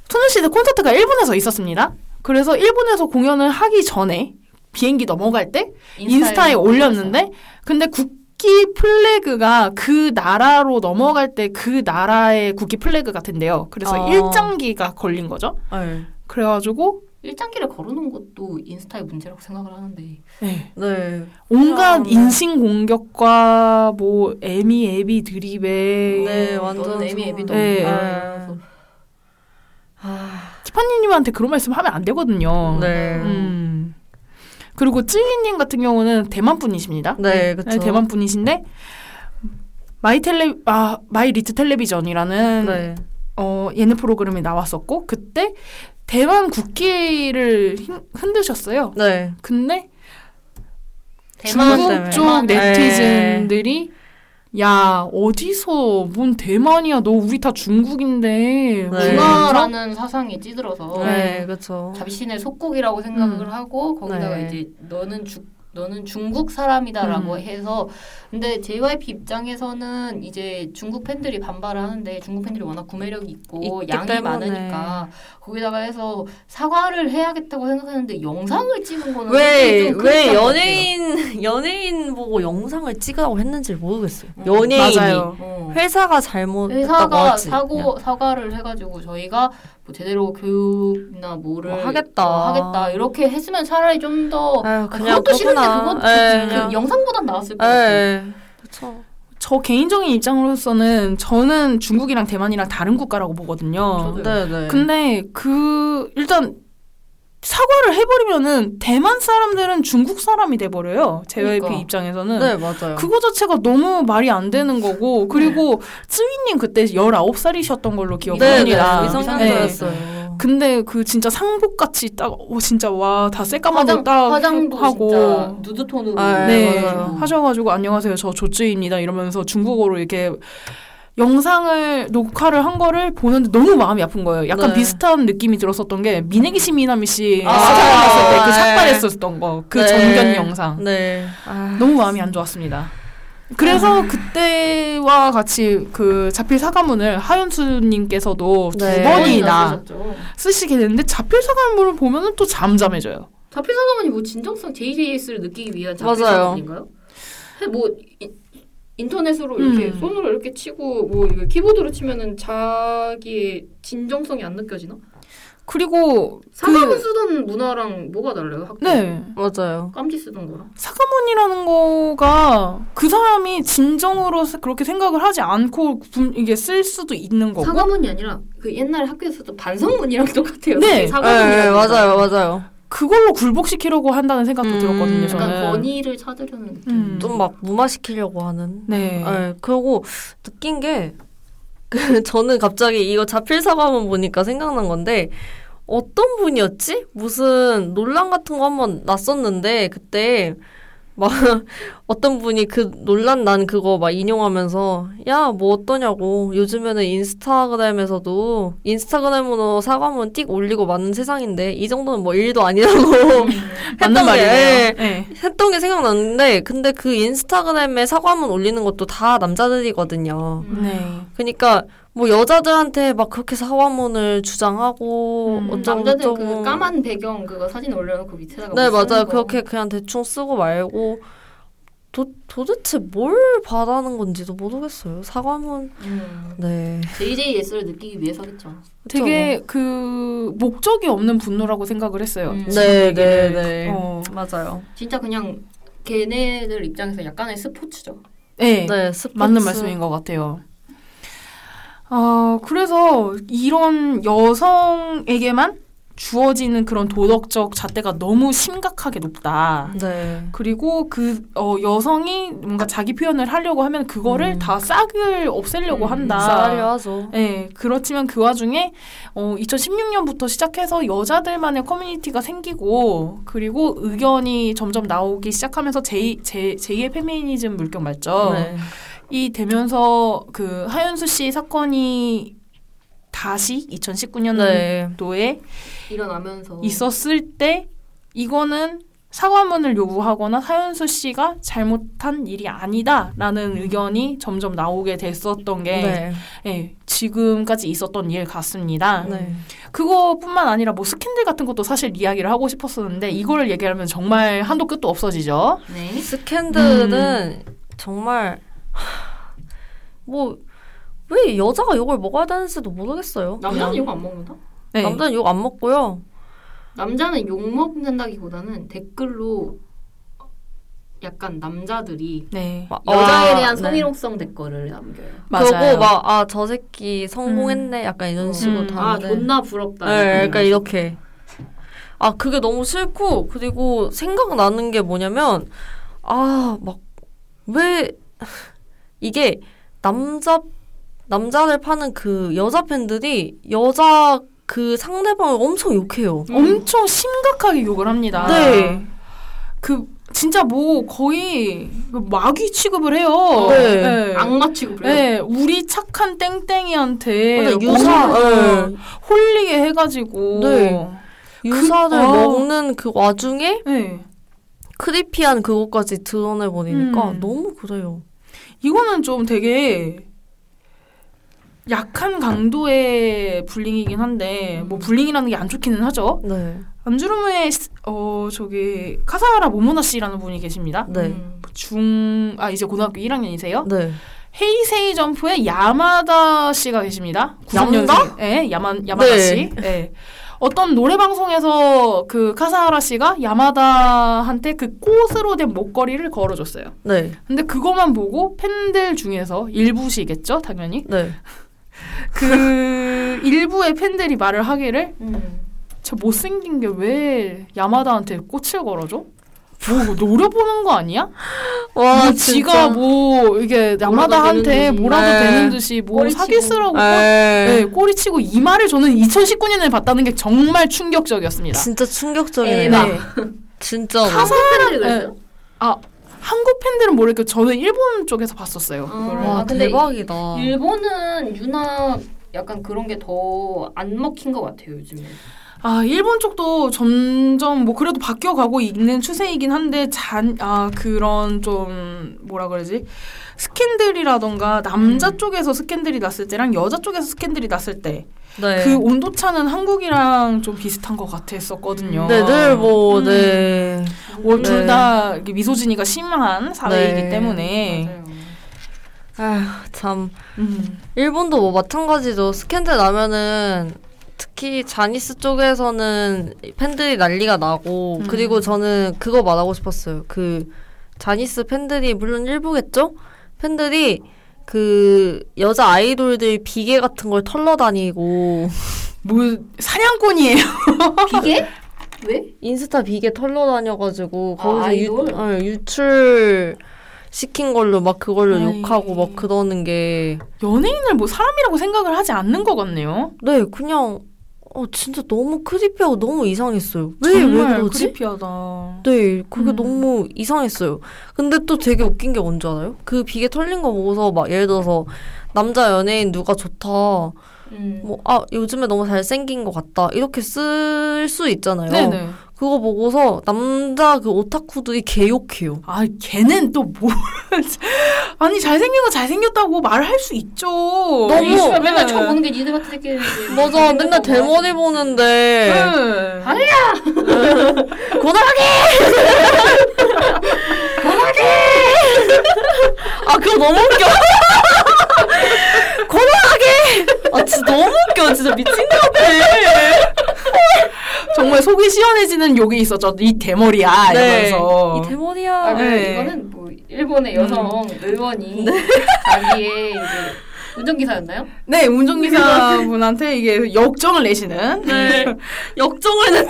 소녀시대 콘서트가 일본에서 있었습니다. 그래서 일본에서 공연을 하기 전에 비행기 넘어갈 때 인스타에 올렸는데 근데 국기 플래그가 그 나라로 넘어갈 때 그 나라의 국기 플래그 같은데요. 그래서 어. 일장기가 걸린 거죠. 네. 그래가지고 일장기를 걸어놓은 것도 인스타의 문제라고 생각을 하는데 네. 네. 온갖 그냥- 인신 공격과 뭐 애미 애비 드립에 네, 어, 완전 너는 애미 애비 너 네. 네. 아, 티파니님한테 그런 말씀 하면 안 되거든요. 네. 음. 그리고 쯔위님 같은 경우는 대만 분이십니다. 네, 그쵸. 네, 대만 분이신데 마이 텔레 아 마이 리틀 텔레비전이라는 네. 어 예능 프로그램이 나왔었고 그때 대만 국기를 힘- 흔드셨어요. 네. 근데 중국. 쪽 네. 네티즌들이 야 어디서 뭔 대만이야 너 우리 다 중국인데 네. 문화라는 사상이 찌들어서 네, 그렇죠. 자신의 속국이라고 생각을 음. 하고 거기다가 네. 이제 너는 주, 너는 중국 사람이다라고 음. 해서 근데 JYP 입장에서는 이제 중국 팬들이 반발을 하는데 중국 팬들이 워낙 구매력이 있고 양이 때문에. 많으니까 거기다가 해서 사과를 해야겠다고 생각했는데 영상을 찍은 거는 왜, 솔직히 좀왜 그랬던 것 연예인, 연예인 보고 영상을 찍으라고 했는지 모르겠어요. 음. 연예인이. 맞아요. 어. 회사가 잘못했다고 회사가. 사고 사과를 해가지고 저희가 뭐 제대로 교육이나 뭐를 뭐 하겠다. 어, 하겠다 이렇게 했으면 차라리 좀더 아유, 그냥 그것도 싫은데 그렇구나. 그건 에, 그. 영상보단 나았을 것 같아요. 그렇죠. 저 개인적인 입장으로서는 저는 중국이랑 대만이랑 다른 국가라고 보거든요. 저도요. 네, 네. 근데 그 일단 사과를 해버리면은 대만 사람들은 중국 사람이 돼버려요. JYP 그러니까. 입장에서는. 네, 맞아요. 그거 자체가 너무 말이 안 되는 거고 그리고 쯔위님 그때 19살이셨던 걸로 네, 네. 기억합니다. 미성년자였어요. 근데 그 진짜 상복같이 딱 오, 진짜 와 다 새까만 화장 딱 화장도 하고 진짜 누드 톤으로 아, 네 맞아요. 하셔가지고 안녕하세요 저 조쯔입니다 이러면서 중국어로 이렇게 영상을 녹화를 한 거를 보는데 너무 마음이 아픈 거예요. 약간 네. 비슷한 느낌이 들었었던 게 미네기 시미나미 씨 아, 스타일 했을 때그 네. 삭발했었던 거 그 네. 정견 영상 네. 아, 너무 마음이 안 좋았습니다. 그래서 그때와 같이 그 자필 사과문을 하윤수님께서도 네. 두 번이나. 쓰시게 되는데 자필 사과문을 보면은 또 잠잠해져요. 자필 사과문이 뭐 진정성 JJS를 느끼기 위한 자필. 사과문인가요? 해- 뭐 이- 인터넷으로 이렇게 음. 손으로 이렇게 치고 뭐 이거 키보드로 치면은 자기의 진정성이 안 느껴지나? 그리고 사과문 그 쓰던 문화랑 뭐가 달라요? 학교 네. 맞아요. 깜지 쓰던 거랑. 사과문이라는 거가 그 사람이 진정으로 세- 그렇게 생각을 하지 않고 분- 이게 쓸 수도 있는 거고 사과문이 아니라 그 옛날에 학교에서 쓰던 반성문이랑 똑같아요. 네. 네, 사과문이랑 맞아요, 맞아요. 그걸로 굴복시키려고 한다는 생각도 음, 들었거든요. 약간 저는. 권위를 찾으려는 느낌. 음. 좀막 무마시키려고 하는. 네. 네. 그리고 느낀 게, 그, 저는 갑자기 이거 자필 사과문 보니까 생각난 건데, 어떤 분이었지? 무슨 논란 같은 거 한번 났었는데, 그때, 막, 어떤 분이 그 논란 난 그거 막 인용하면서, 야, 뭐 어떠냐고. 요즘에는 인스타그램에서도, 인스타그램으로 사과문 띡 올리고 맞는 세상인데, 이 정도는 뭐 일도 아니라고. 했던 게, 말이에요. 예. 네. 했던 게 생각났는데 근데 그 인스타그램에 사과문 올리는 것도 다 남자들이거든요. 음. 네. 그러니까 뭐 여자들한테 막 그렇게 사과문을 주장하고 음, 어쩌고 남자들 그 까만 배경 그거 사진 올려놓고 밑에다가 네뭐 맞아요 거. 그렇게 그냥 대충 쓰고 말고 도, 도대체 뭘 바라는 건지도 모르겠어요 사과문 음. 네 JJS를 느끼기 위해서겠죠. 되게 그 목적이 없는 분노라고 생각을 했어요. 음. 네, 얘기를. 네, 네. 어. 맞아요 진짜 그냥 걔네들 입장에서 약간의 스포츠죠. 네. 네 스포츠 맞는 말씀인 것 같아요. 아, 그래서 이런 여성에게만 주어지는 그런 도덕적 잣대가 너무 심각하게 높다. 네 그리고 그 어, 여성이 뭔가 자기 표현을 하려고 하면 그거를 음. 다 싹을 없애려고 음, 한다. 싸려 하죠 네, 그렇지만 그 와중에 어, 2016년부터 시작해서 여자들만의 커뮤니티가 생기고 그리고 의견이 점점 나오기 시작하면서 제, 제, 제2의 페미니즘 물결 말죠. 네. 이 되면서 그 하윤수 씨 사건이 다시 2019년도에 네. 일어나면서 있었을 때 이거는 사과문을 요구하거나 하윤수 씨가 잘못한 일이 아니다라는 의견이 점점 나오게 됐었던 게 네. 예, 지금까지 있었던 일 같습니다. 네. 그거뿐만 아니라 뭐 스캔들 같은 것도 사실 이야기를 하고 싶었었는데 이거를 얘기하면 정말 한도 끝도 없어지죠. 네. 스캔들은 정말 뭐 왜 여자가 욕을 먹어야 되는지도 모르겠어요. 남자는. 욕 안 먹는다? 네. 남자는 욕 안 먹고요. 남자는 욕 먹는다기보다는 댓글로 약간 남자들이 네. 막, 여자에 아, 대한 네. 성희롱성 댓글을 남겨요. 맞아요. 그리고 막아 저 새끼 성공했네 약간 이런 어. 식으로 음. 다 아. 존나 부럽다. 네, 약간 그러니까 이렇게 아 그게 너무 싫고 그리고 생각나는 게 뭐냐면 아 막 왜 이게 남자 남자를 파는 그 여자 팬들이 여자 그 상대방을 엄청 욕해요. 엄청 심각하게 욕을 합니다. 네. 그 진짜 뭐 거의 그 마귀 취급을 해요. 네. 악마 취급을 해요. 네, 우리 착한 땡땡이한테 유사, 홀- 네. 홀리게 해가지고. 네. 유산을 어. 먹는 그 와중에 네. 크리피한 그것까지 드러내버리니까 음. 너무 그래요. 이거는 좀 되게 약한 강도의 불링이긴 한데 뭐 불링이라는 게 안 좋기는 하죠. 네. 안주루무의 스- 어 저기 카사하라 모모나 씨라는 분이 계십니다. 네. 음. 중아 이제 고등학교 1학년이세요. 네. 헤이세이 점프의 야마다 씨가 계십니다. 야마다? 90년생. 네, 야마 야마다 네. 씨. 네. 어떤 노래 방송에서 그 카사하라 씨가 야마다한테 그 꽃으로 된 목걸이를 걸어줬어요. 네. 근데 그것만 보고 팬들 중에서 일부시겠죠, 당연히. 네. 그 일부의 팬들이 말을 하기를 음. 저 못생긴 게 왜 야마다한테 꽃을 걸어줘? 뭐 노려보는 거 아니야? 와, 뭐 지가 뭐 이게 야마다한테. 뭐라도 네. 되는 듯이 뭐 꼬리치고. 사기 쓰라고 꼬, 네. 네, 꼬리 치고 이 말을 저는 2019년에 봤다는 게 정말 충격적이었습니다. 진짜 충격적이네요. 에바. 네. 진짜. 네. 있어요? 아 한국 팬들은 모르겠고 저는 일본 쪽에서 봤었어요. 아. 와, 아, 근데 대박이다. 일본은 유나 약간 그런 게 더 안 먹힌 것 같아요 요즘에. 아 일본 쪽도 점점 뭐 그래도 바뀌어 가고 있는 추세이긴 한데 잔 아 그런 좀 뭐라 그러지 스캔들이라던가 남자 음. 쪽에서 스캔들이 났을 때랑 여자 쪽에서 스캔들이 났을 때그 네. 온도 차는 한국이랑 좀 비슷한 것 같았었거든요. 네, 늘 뭐, 음. 네. 뭐 네. 둘다 미소진이가 심한 사회이기 네. 때문에 맞아요. 아휴, 참. 음. 일본도 뭐 마찬가지죠. 스캔들 나면은 특히 자니스 쪽에서는 팬들이 난리가 나고 음. 그리고 저는 그거 말하고 싶었어요. 그 자니스 팬들이 물론 일부겠죠? 팬들이 그 여자 아이돌들 비계 같은 걸 털러 다니고 뭐 사냥꾼이에요. 비계? 왜? 인스타 비계 털러 다녀가지고 거기서 아이돌? 유, 어, 유출 시킨 걸로 막 그걸로 아이. 욕하고 막 그러는 게 연예인을 뭐 사람이라고 생각을 하지 않는 것 같네요. 네, 그냥 어 진짜 너무 크리피하고 너무 이상했어요. 왜왜 정말 그러지? 크리피하다. 네, 그게 음. 너무 이상했어요. 근데 또 되게 웃긴 게 뭔지 알아요? 그 비계 털린 거 보고서 막 예를 들어서 남자 연예인 누가 좋다. 음. 뭐아 요즘에 너무 잘생긴 것 같다. 이렇게 쓸 수 있잖아요. 네네. 그거 보고서 남자 그 오타쿠들이 개욕해요. 아, 걔는 또 뭐. 아니, 잘생긴 거 잘생겼다고 말할 수 있죠. 너무- 이 씨발 맨날 네. 쳐 보는 게 니들 같은 새끼. 맞아, 맨날 대머리 보는데 네. 아니야. 고등학교 아 그거 너무 웃겨. 고등학교 아 진짜 너무 웃겨. 진짜 미친 것 같아. 정말 속이 시원해지는 욕이 있었죠. 이 대머리야. 이러면서. 이 대머리야. 아, 그 네. 이거는 뭐 일본의 여성 의원이 자기의 이제 운전기사였나요? 네, 운전기사분한테 이게 역정을 내시는. 네. 역정을 냈.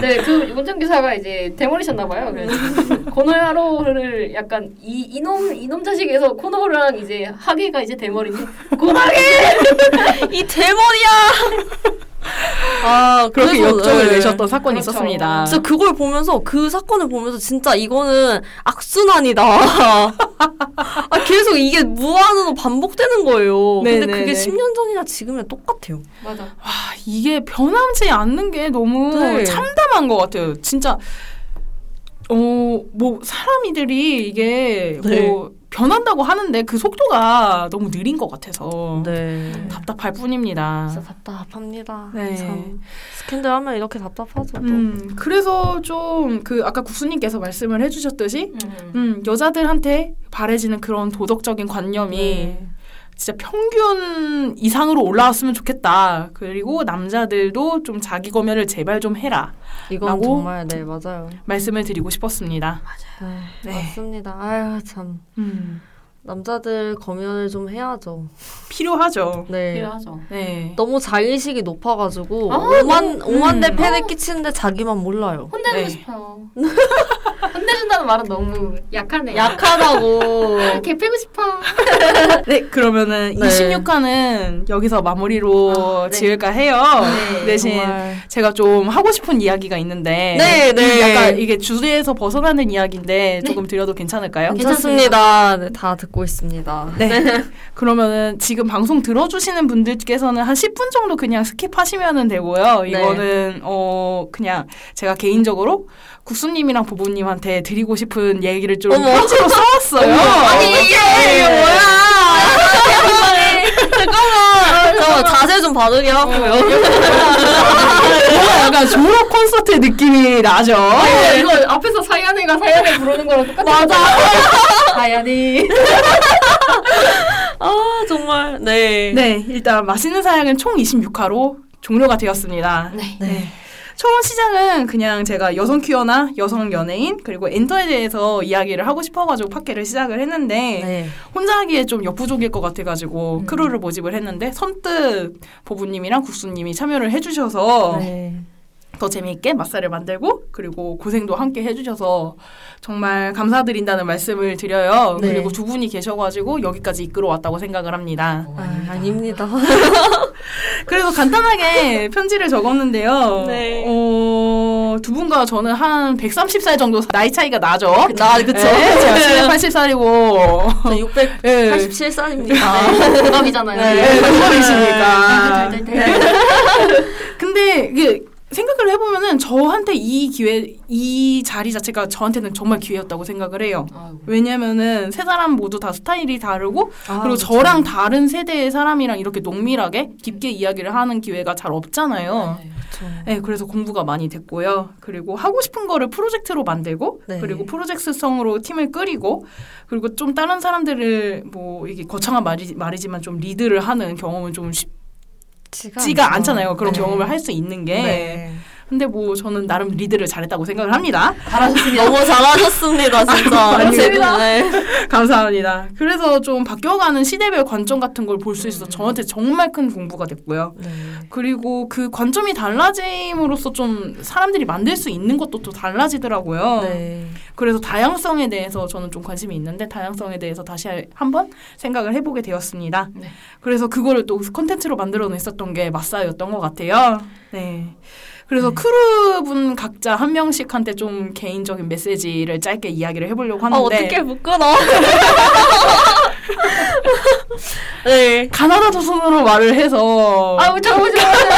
네, 그 운전기사가 이제 대머리셨나봐요. 그래서 고노야로를 약간 이 이놈 이놈 자식에서 코노랑 이제 하계가 이제 대머리니 고노하게 이 대머리야. 아 그렇게 그래서, 역정을 네. 내셨던 사건이 그렇죠. 있었습니다. 진짜 그걸 보면서 그 사건을 보면서 진짜 이거는 악순환이다. 아, 계속 이게 무한으로 반복되는 거예요. 네, 근데 네, 그게 네. 10년 전이나 지금이랑 똑같아요. 맞아. 와, 이게 변함지 않는 게 너무 네. 참담한 것 같아요. 진짜 어 뭐 사람이들이 이게 네. 뭐 변한다고 하는데 그 속도가 너무 느린 것 같아서 네. 답답할 뿐입니다. 진짜 답답합니다. 네. 참 스캔들 하면 이렇게 답답하죠. 또. 음 그래서 좀 그 아까 국수님께서 말씀을 해주셨듯이 음. 음 여자들한테 바래지는 그런 도덕적인 관념이 네. 진짜 평균 이상으로 올라왔으면 좋겠다. 그리고 남자들도 좀 자기 검열을 제발 좀 해라. 이건 라고? 정말 네 맞아요. 말씀을 드리고 싶었습니다. 네, 네. 맞습니다. 아유 참 음, 남자들 검열을 좀 해야죠. 필요하죠. 네. 필요하죠. 네. 너무 자의식이 높아가지고 아, 오만 오만 대 음. 패를 끼치는데 자기만 몰라요. 혼내고 네. 싶어요. 혼내준다는 말은 너무 약하네. 약하다고. 개 패고 싶어. 네, 그러면은 네. 26화는 여기서 마무리로 아, 네. 지을까 해요. 네, 대신 정말. 제가 좀 하고 싶은 이야기가 있는데 네, 네. 약간 이게 주제에서 벗어나는 이야기인데 조금 드려도 괜찮을까요? 괜찮습니다. 네, 다 듣고 있습니다. 네. 그러면은 지금 방송 들어주시는 분들께서는 한 10분 정도 그냥 스킵하시면 되고요. 네. 이거는 어 그냥 제가 개인적으로 국수님이랑 부부님 한테 드리고 싶은 얘기를 좀 어머. 편지로 써왔어요. 아니 이게 뭐야? 잠깐만. 저 자세 좀 봐주게 하고요. 뭔가 약간 졸업 콘서트 느낌이 나죠. 아니, 이거 앞에서 사연이가 사연을 부르는 거랑 똑같아. 맞아. 사연이. 아 정말 네. 네, 일단 맛있는 사양은 총 26화로 종료가 되었습니다. 네. 네. 처음 시작은 그냥 제가 여성 퀴어나 여성 연예인 그리고 엔터에 대해서 이야기를 하고 싶어가지고 팟캐를 시작을 했는데 네. 혼자 하기에 좀 역부족일 것 같아가지고 크루를 모집을 했는데 선뜻 보부님이랑 국수님이 참여를 해주셔서 네. 더 재미있게 맛살을 만들고 그리고 고생도 함께 해주셔서 정말 감사드린다는 말씀을 드려요. 네. 그리고 두 분이 계셔가지고 여기까지 이끌어 왔다고 생각을 합니다. 아, 아닙니다. 그래서 간단하게 편지를 적었는데요. 네. 어, 두 분과 저는 한 130살 정도 나이 차이가 나죠. 나 그쵸? 네, 제가 780살이고. 저 네. 687살입니다. 동갑이잖아요. 네, 동갑이시니까. 네. 근데 이게 생각을 해보면은 저한테 이 기회, 이 자리 자체가 저한테는 정말 기회였다고 생각을 해요. 왜냐면은 세 사람 모두 다 스타일이 다르고 아, 그리고 그쵸. 저랑 다른 세대의 사람이랑 이렇게 농밀하게 깊게 이야기를 하는 기회가 잘 없잖아요. 네, 그래서 공부가 많이 됐고요. 그리고 하고 싶은 거를 프로젝트로 만들고, 네. 그리고 프로젝트성으로 팀을 꾸리고, 그리고 좀 다른 사람들을 뭐 이게 거창한 말이, 말이지만 좀 리드를 하는 경험은 좀 쉽 지가 않잖아요. 그런 네. 경험을 할 수 있는 게. 네. 근데 뭐 저는 나름 리드를 잘했다고 생각을 합니다. 너무 잘하셨습니다, 진짜. 아닙니다. 네. 감사합니다. 그래서 좀 바뀌어가는 시대별 관점 같은 걸 볼 수 있어서 저한테 정말 큰 공부가 됐고요. 네. 그리고 그 관점이 달라짐으로써 좀 사람들이 만들 수 있는 것도 또 달라지더라고요. 네. 그래서 다양성에 대해서 저는 좀 관심이 있는데 다양성에 대해서 다시 한번 생각을 해보게 되었습니다. 네. 그래서 그거를 또 컨텐츠로 만들어냈었던 게 마사였던 것 같아요. 네. 그래서 크루분 각자 한 명씩한테 좀 개인적인 메시지를 짧게 이야기를 해보려고 아, 하는데 어떻게 묶어놔? 네. 가나다 조선으로 말을 해서 아우 잠깐만 잠깐만.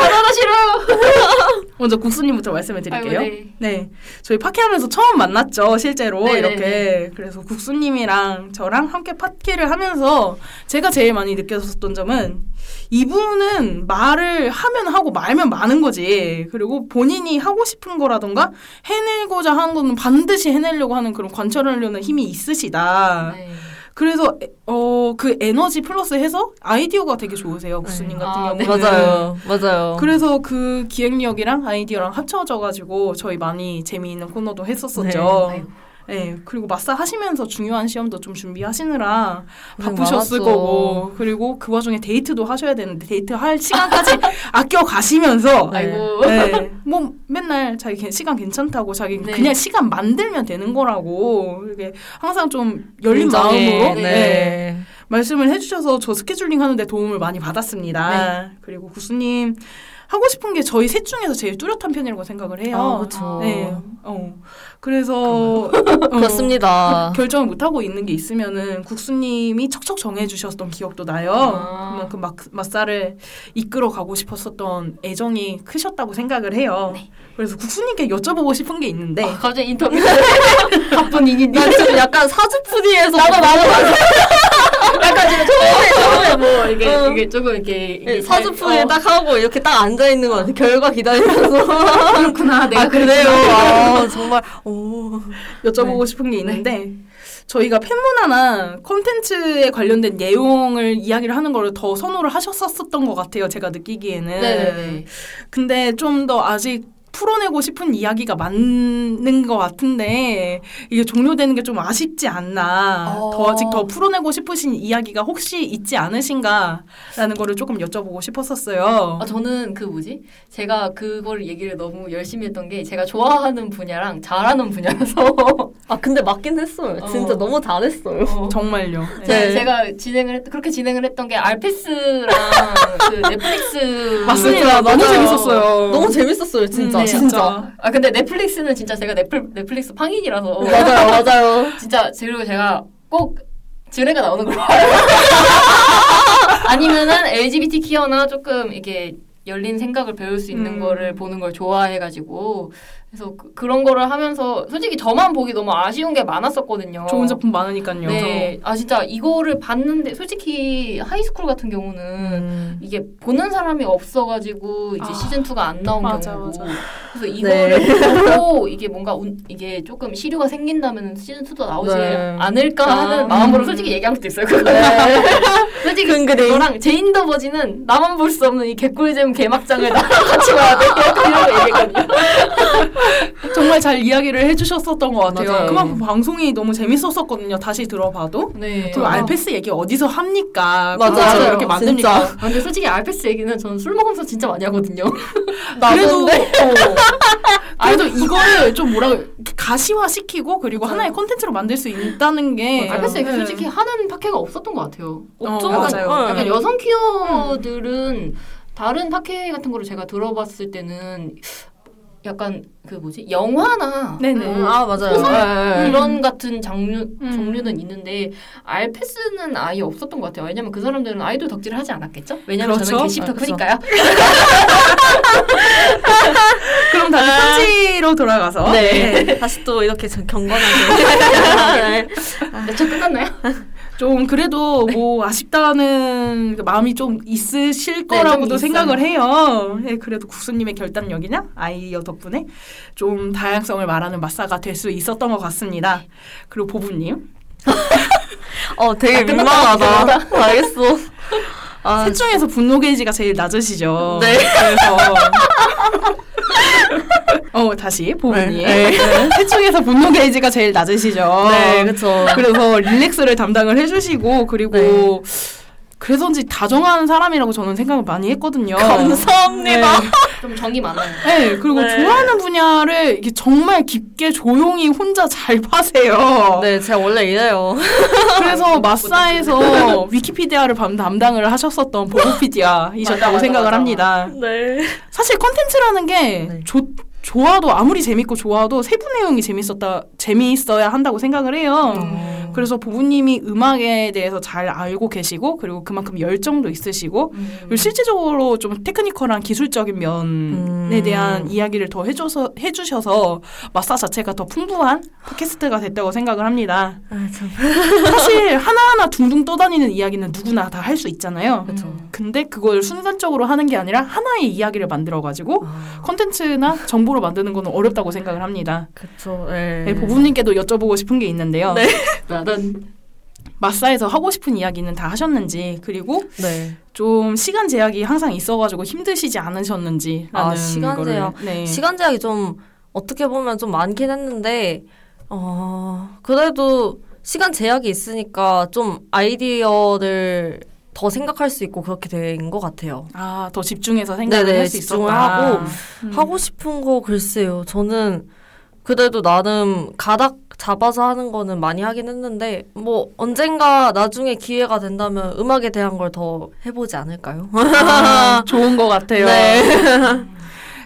가나다 싫어요. 먼저 국수님부터 말씀을 드릴게요. 아이고, 네. 네. 저희 파케하면서 처음 만났죠, 실제로. 네, 이렇게. 네, 그래서 국수님이랑 저랑 함께 파케를 하면서 제가 제일 많이 느꼈었던 점은 이분은 말을 하면 하고 말면 많은 거지. 그리고 본인이 하고 싶은 거라던가 해내고자 하는 거는 반드시 해내려고 하는 그런 관철하려는 힘이 있으시다. 네. 그래서 어, 그 에너지 플러스 해서 아이디어가 되게 좋으세요, 국수님 같은 아, 네. 경우는. 맞아요. 맞아요. 그래서 그 기획력이랑 아이디어랑 합쳐져 가지고 저희 많이 재미있는 코너도 했었었죠. 네. 네. 그리고 마사 하시면서 중요한 시험도 좀 준비하시느라 고생 바쁘셨을 많았죠. 거고 그리고 그 와중에 데이트도 하셔야 되는데 데이트 할 시간까지 아껴 가시면서 네. 아이고. 네. 뭐 맨날 자기 괜- 시간 괜찮다고 자기 네. 그냥 시간 만들면 되는 거라고 이렇게 항상 좀 열린 인정해. 마음으로 네. 네. 말씀을 해주셔서 저 scheduling 하는데 도움을 많이 받았습니다. 네. 그리고 구수님 하고 싶은 게 저희 셋 중에서 제일 뚜렷한 편이라고 생각을 해요. 아, 그렇죠. 네. 어. 그래서 어, 그렇습니다. 결정을 못 하고 있는 게 있으면은 국수님이 척척 정해 주셨던 기억도 나요. 아. 그만큼 막 맛살을 이끌어 가고 싶었었던 애정이 크셨다고 생각을 해요. 네. 그래서 국수님께 여쭤보고 싶은 게 있는데 아, 갑자기 인터뷰. 바쁜. 나 지금 약간 사주푸디에서 나도 나도. 약간 지금 처음에 처음에 뭐 이게 어. 이게 조금 이렇게 이게 사주푸디 어, 딱 하고 이렇게 딱 앉아 있는 거 같아. 결과 기다리면서. 그렇구나. 내가 아 그래요. 아 정말 오. 여쭤보고 네. 싶은 게 있는데 저희가 팬문화나 콘텐츠에 관련된 내용을 이야기를 하는 거를 더 선호를 하셨었던 것 같아요. 제가 느끼기에는. 네네네. 근데 좀 더 아직 풀어내고 싶은 이야기가 맞는 것 같은데 이게 종료되는 게 좀 아쉽지 않나. 어. 더 아직 더 풀어내고 싶으신 이야기가 혹시 있지 않으신가라는 거를 조금 여쭤보고 싶었었어요. 아, 저는 그 뭐지? 제가 그걸 얘기를 너무 열심히 했던 게 제가 좋아하는 분야랑 잘하는 분야라서 아 근데 맞긴 했어요. 진짜 어. 너무 잘했어요. 어. 정말요. 네. 제, 네. 제가 진행을 했, 그렇게 진행을 했던 게 알페스랑 그 넷플릭스 맞습니다. 너무 맞아요. 재밌었어요. 너무 재밌었어요, 진짜. 네, 진짜. 아 근데 넷플릭스는 진짜 제가 넷플, 넷플릭스 팡인이라서 맞아요, 맞아요. 진짜 그리고 제가 꼭 지뢰가 나오는 걸 봐요. 아니면은 LGBTQ나 조금 이게 열린 생각을 배울 수 있는 음. 거를 보는 걸 좋아해가지고 그래서 그, 런 거를 하면서 솔직히 저만 보기 너무 아쉬운 게 많았었거든요. 좋은 작품 많으니까요. 네, 아 진짜 이거를 봤는데 솔직히 하이스쿨 같은 경우는 음. 이게 보는 사람이 없어가지고 이제 아, 시즌 2가 안 나온 맞아, 경우고 맞아. 그래서 이거를 네. 보고 이게 뭔가 운, 이게 조금 시류가 생긴다면 시즌 2도 나오지 네. 않을까 아, 하는 마음으로 음. 솔직히 얘기한 것도 있어요. 그거. 네. 솔직히 근그레이. 이거랑 제인 더 버지는 나만 볼 수 없는 이 개꿀잼 개막장을 나 같이 봐야 돼. 이런 얘기거든요. 정말 잘 이야기를 해주셨었던 것 같아요. 맞아요. 그만큼 방송이 너무 재밌었었거든요. 다시 들어봐도. 네. 그리고 아. 알페스 얘기 어디서 합니까? 맞아요. 이렇게 만듭니까? 진짜. 아, 근데 솔직히 알페스 얘기는 저는 술 먹으면서 진짜 많이 하거든요. 그래도? 어, 그래도 이거를 좀 뭐라 가시화 시키고 그리고 하나의 콘텐츠로 만들 수 있다는 게 알페스 얘기 네. 솔직히 하는 팟캐가 없었던 것 같아요. 없죠. 약간, 맞아요. 약간 네. 여성 퀴어들은 다른 팟캐 같은 거를 제가 들어봤을 때는 약간 그 뭐지 영화나 네네. 뭐 아, 맞아요. 네. 이런 같은 장르 음. 종류는 있는데 알페스는 아예 없었던 것 같아요. 왜냐면 그 사람들은 아이돌 덕질을 하지 않았겠죠? 왜냐면 그렇죠. 저는 게시부터 아. 크니까요. 그럼 다시 편지로 돌아가서 네. 다시 또 이렇게 전- 경건하게. 네, 저 끝났나요? 좀 그래도 뭐 아쉽다는 그 마음이 좀 있으실 네, 거라고도 좀 생각을 해요. 네, 그래도 국수님의 결단력이나 아이디어 덕분에 좀 다양성을 말하는 마사가 될 수 있었던 것 같습니다. 그리고 보부님 어, 되게 아. 민망하다. 알겠어. 아, 셋 중에서 분노 게이지가 제일 낮으시죠. 네. 그래서 어 다시 보부님 네. 네. 셋 중에서 분노 게이지가 제일 낮으시죠. 네, 그쵸. 그래서 릴렉스를 담당을 해주시고 그리고 네. 그래서인지 다정한 사람이라고 저는 생각을 많이 했거든요. 감사합니다. 네. 좀 정이 많아요. 네, 그리고 네. 좋아하는 분야를 이게 정말 깊게 조용히 혼자 잘 파세요. 네, 제가 원래 이래요. 그래서 마사에서 위키피디아를 밤 담당을 하셨었던 보고피디아이셨다고 생각을 맞아. 합니다. 네. 사실 컨텐츠라는 게 네. 좋- 좋아도 아무리 재밌고 좋아도 세부 내용이 재밌었다 재미있어야 한다고 생각을 해요. 음. 그래서 부부님이 음악에 대해서 잘 알고 계시고 그리고 그만큼 열정도 있으시고 음. 그리고 실제적으로 좀 테크니컬한 기술적인 면에 음. 대한 이야기를 더 해줘서 해주셔서 마사 자체가 더 풍부한 팟캐스트가 됐다고 생각을 합니다. 아, 참. 사실 하나하나 둥둥 떠다니는 이야기는 누구나 다 할 수 있잖아요. 그쵸. 근데 그걸 순간적으로 하는 게 아니라 하나의 이야기를 만들어 가지고 아, 컨텐츠나 정보를 만드는 거는 어렵다고 생각을 합니다. 그쵸. 네. 네, 보부님께도 여쭤보고 싶은 게 있는데요. 네. 나는 마사에서 하고 싶은 이야기는 다 하셨는지 그리고 네. 좀 시간 제약이 항상 있어가지고 힘드시지 않으셨는지 아, 시간 거를, 제약. 네. 시간 제약이 좀 어떻게 보면 좀 많긴 했는데 어 그래도 시간 제약이 있으니까 좀 아이디어를 더 생각할 수 있고 그렇게 된 것 같아요. 아, 더 집중해서 생각을 네네, 할수 집중을 있었다. 하고 음. 하고 싶은 거 글쎄요. 저는 그래도 나름 가닥 잡아서 하는 거는 많이 하긴 했는데 뭐 언젠가 나중에 기회가 된다면 음악에 대한 걸 더 해보지 않을까요? 아, 좋은 것 같아요. 네.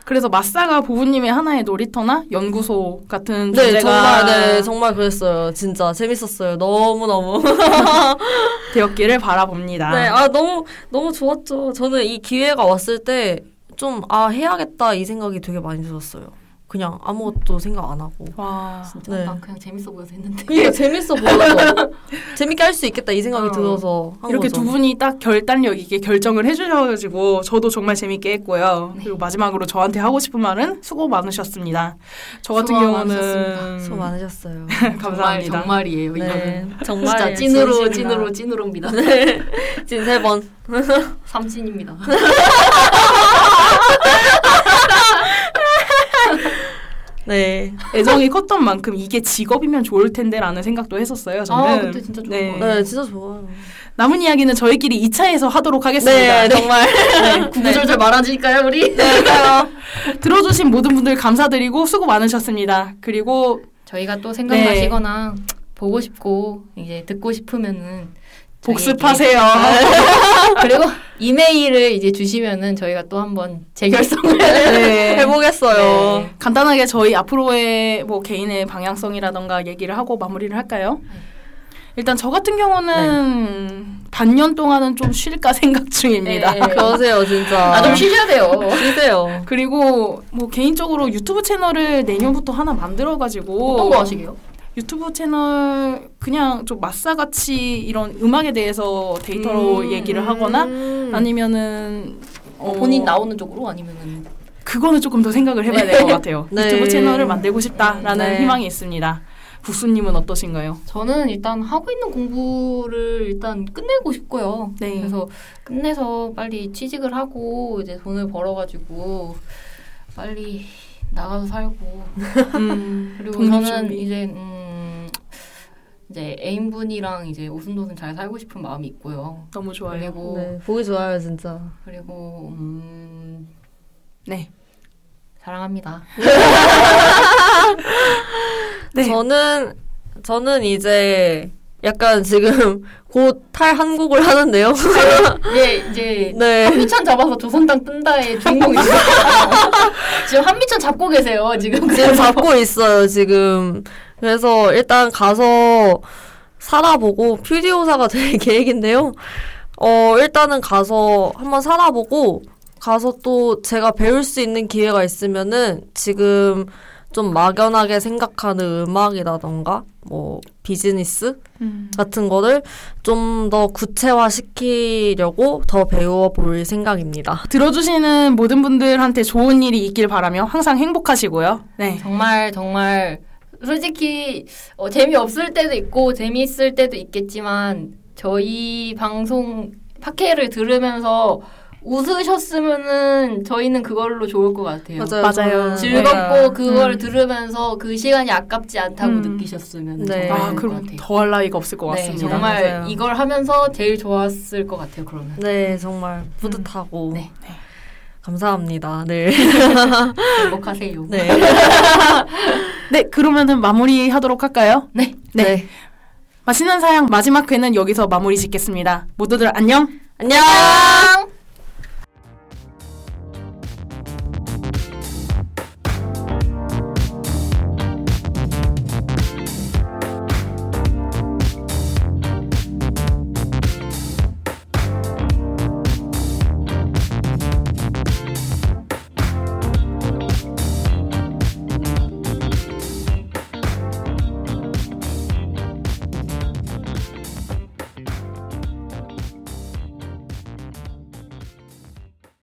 그래서 마사가 부부님의 하나의 놀이터나 연구소 같은 네, 주제가 정말, 네, 정말 그랬어요. 진짜 재밌었어요. 너무 너무. 되었기를 바라봅니다. 네, 아, 너무, 너무 좋았죠. 저는 이 기회가 왔을 때 좀, 아, 해야겠다 이 생각이 되게 많이 들었어요. 그냥 아무것도 생각 안 하고. 와. 진짜 네. 난 그냥 재밌어 보여서 했는데. 그러니까 재밌어 보여서 재밌게 할 수 있겠다 이 생각이 어. 들어서 한 이렇게 거죠. 두 분이 딱 결단력 있게 결정을 해주셔가지고 저도 정말 재밌게 했고요. 네. 그리고 마지막으로 저한테 하고 싶은 말은 수고 많으셨습니다. 저 같은 수고 경우는 많으셨습니다. 수고 많으셨어요. 감사합니다. 정말 정말이에요. 이거는 네, 정말 진짜 찐으로 진심이다. 찐으로 찐으로입니다. 네, 진세 번. 삼진입니다. 네. 애정이 컸던 만큼 이게 직업이면 좋을 텐데라는 생각도 했었어요. 저는. 아, 그때 진짜 좋은 네. 네, 진짜 좋아요. 남은 이야기는 저희끼리 2차에서 하도록 하겠습니다. 네, 정말. 구구절절 말아주니까요, 우리. 들어주신 모든 분들 감사드리고 수고 많으셨습니다. 그리고 저희가 또 생각나시거나 네. 보고 싶고 이제 듣고 싶으면은 복습하세요. 그리고 이메일을 이제 주시면은 저희가 또 한번 재결성을 네. 해보겠어요. 네. 간단하게 저희 앞으로의 뭐 개인의 방향성이라던가 얘기를 하고 마무리를 할까요? 일단 저 같은 경우는 반년 동안은 좀 쉴까 생각 중입니다. 네. 그러세요, 진짜. 아 좀 쉬셔야 돼요. 쉬세요. 그리고 뭐 개인적으로 유튜브 채널을 내년부터 하나 만들어가지고 어떤 거 하시게요? 유튜브 채널 그냥 좀 마사같이 이런 음악에 대해서 데이터로 음. 얘기를 하거나 음. 아니면은 어, 본인 나오는 쪽으로 아니면은 그거는 조금 더 생각을 해봐야 될 것 같아요. 네. 유튜브 채널을 만들고 싶다라는 네. 희망이 있습니다. 국수님은 어떠신가요? 저는 일단 하고 있는 공부를 일단 끝내고 싶고요. 네. 그래서 끝내서 빨리 취직을 하고 이제 돈을 벌어가지고 빨리 나가서 살고 음, 그리고 저는 준비. 이제 음 이제 애인분이랑 이제 오순도순 잘 살고 싶은 마음이 있고요. 너무 좋아요. 그리고 네, 보기 좋아요, 진짜. 그리고 음 네. 사랑합니다. 네. 저는, 저는 이제 약간 지금 곧 탈 한국을 하는데요. 이제 이제 네. 한미천 잡아서 조선당 뜬다의 주인공이세요. 지금 한미천 잡고 계세요. 지금 지금 잡고 있어요, 지금. 그래서 일단 가서 살아보고, 퓨디오사가 될 계획인데요. 어, 일단은 가서 한번 살아보고, 가서 또 제가 배울 수 있는 기회가 있으면은 지금 좀 막연하게 생각하는 음악이라던가, 뭐, 비즈니스 음. 같은 거를 좀 더 구체화시키려고 더 배워볼 생각입니다. 들어주시는 모든 분들한테 좋은 일이 있길 바라며 항상 행복하시고요. 네. 정말 정말 솔직히 어, 재미없을 때도 있고 재미있을 때도 있겠지만 저희 방송 팟캐를 들으면서 웃으셨으면은 저희는 그걸로 좋을 것 같아요. 맞아요. 저는 즐겁고 네. 그걸 음. 들으면서 그 시간이 아깝지 않다고 음. 느끼셨으면 네. 정말 아, 좋을 것 그럼 같아요. 더할 나위가 없을 것 네, 같습니다. 정말 맞아요. 이걸 하면서 제일 좋았을 것 같아요. 그러면 네, 정말 뿌듯하고. 네. 감사합니다. 네. 행복하세요. 네. 네, 그러면은 마무리 하도록 할까요? 네. 네. 맛있는 사양 마지막 회는 여기서 마무리 짓겠습니다. 모두들 안녕! 안녕!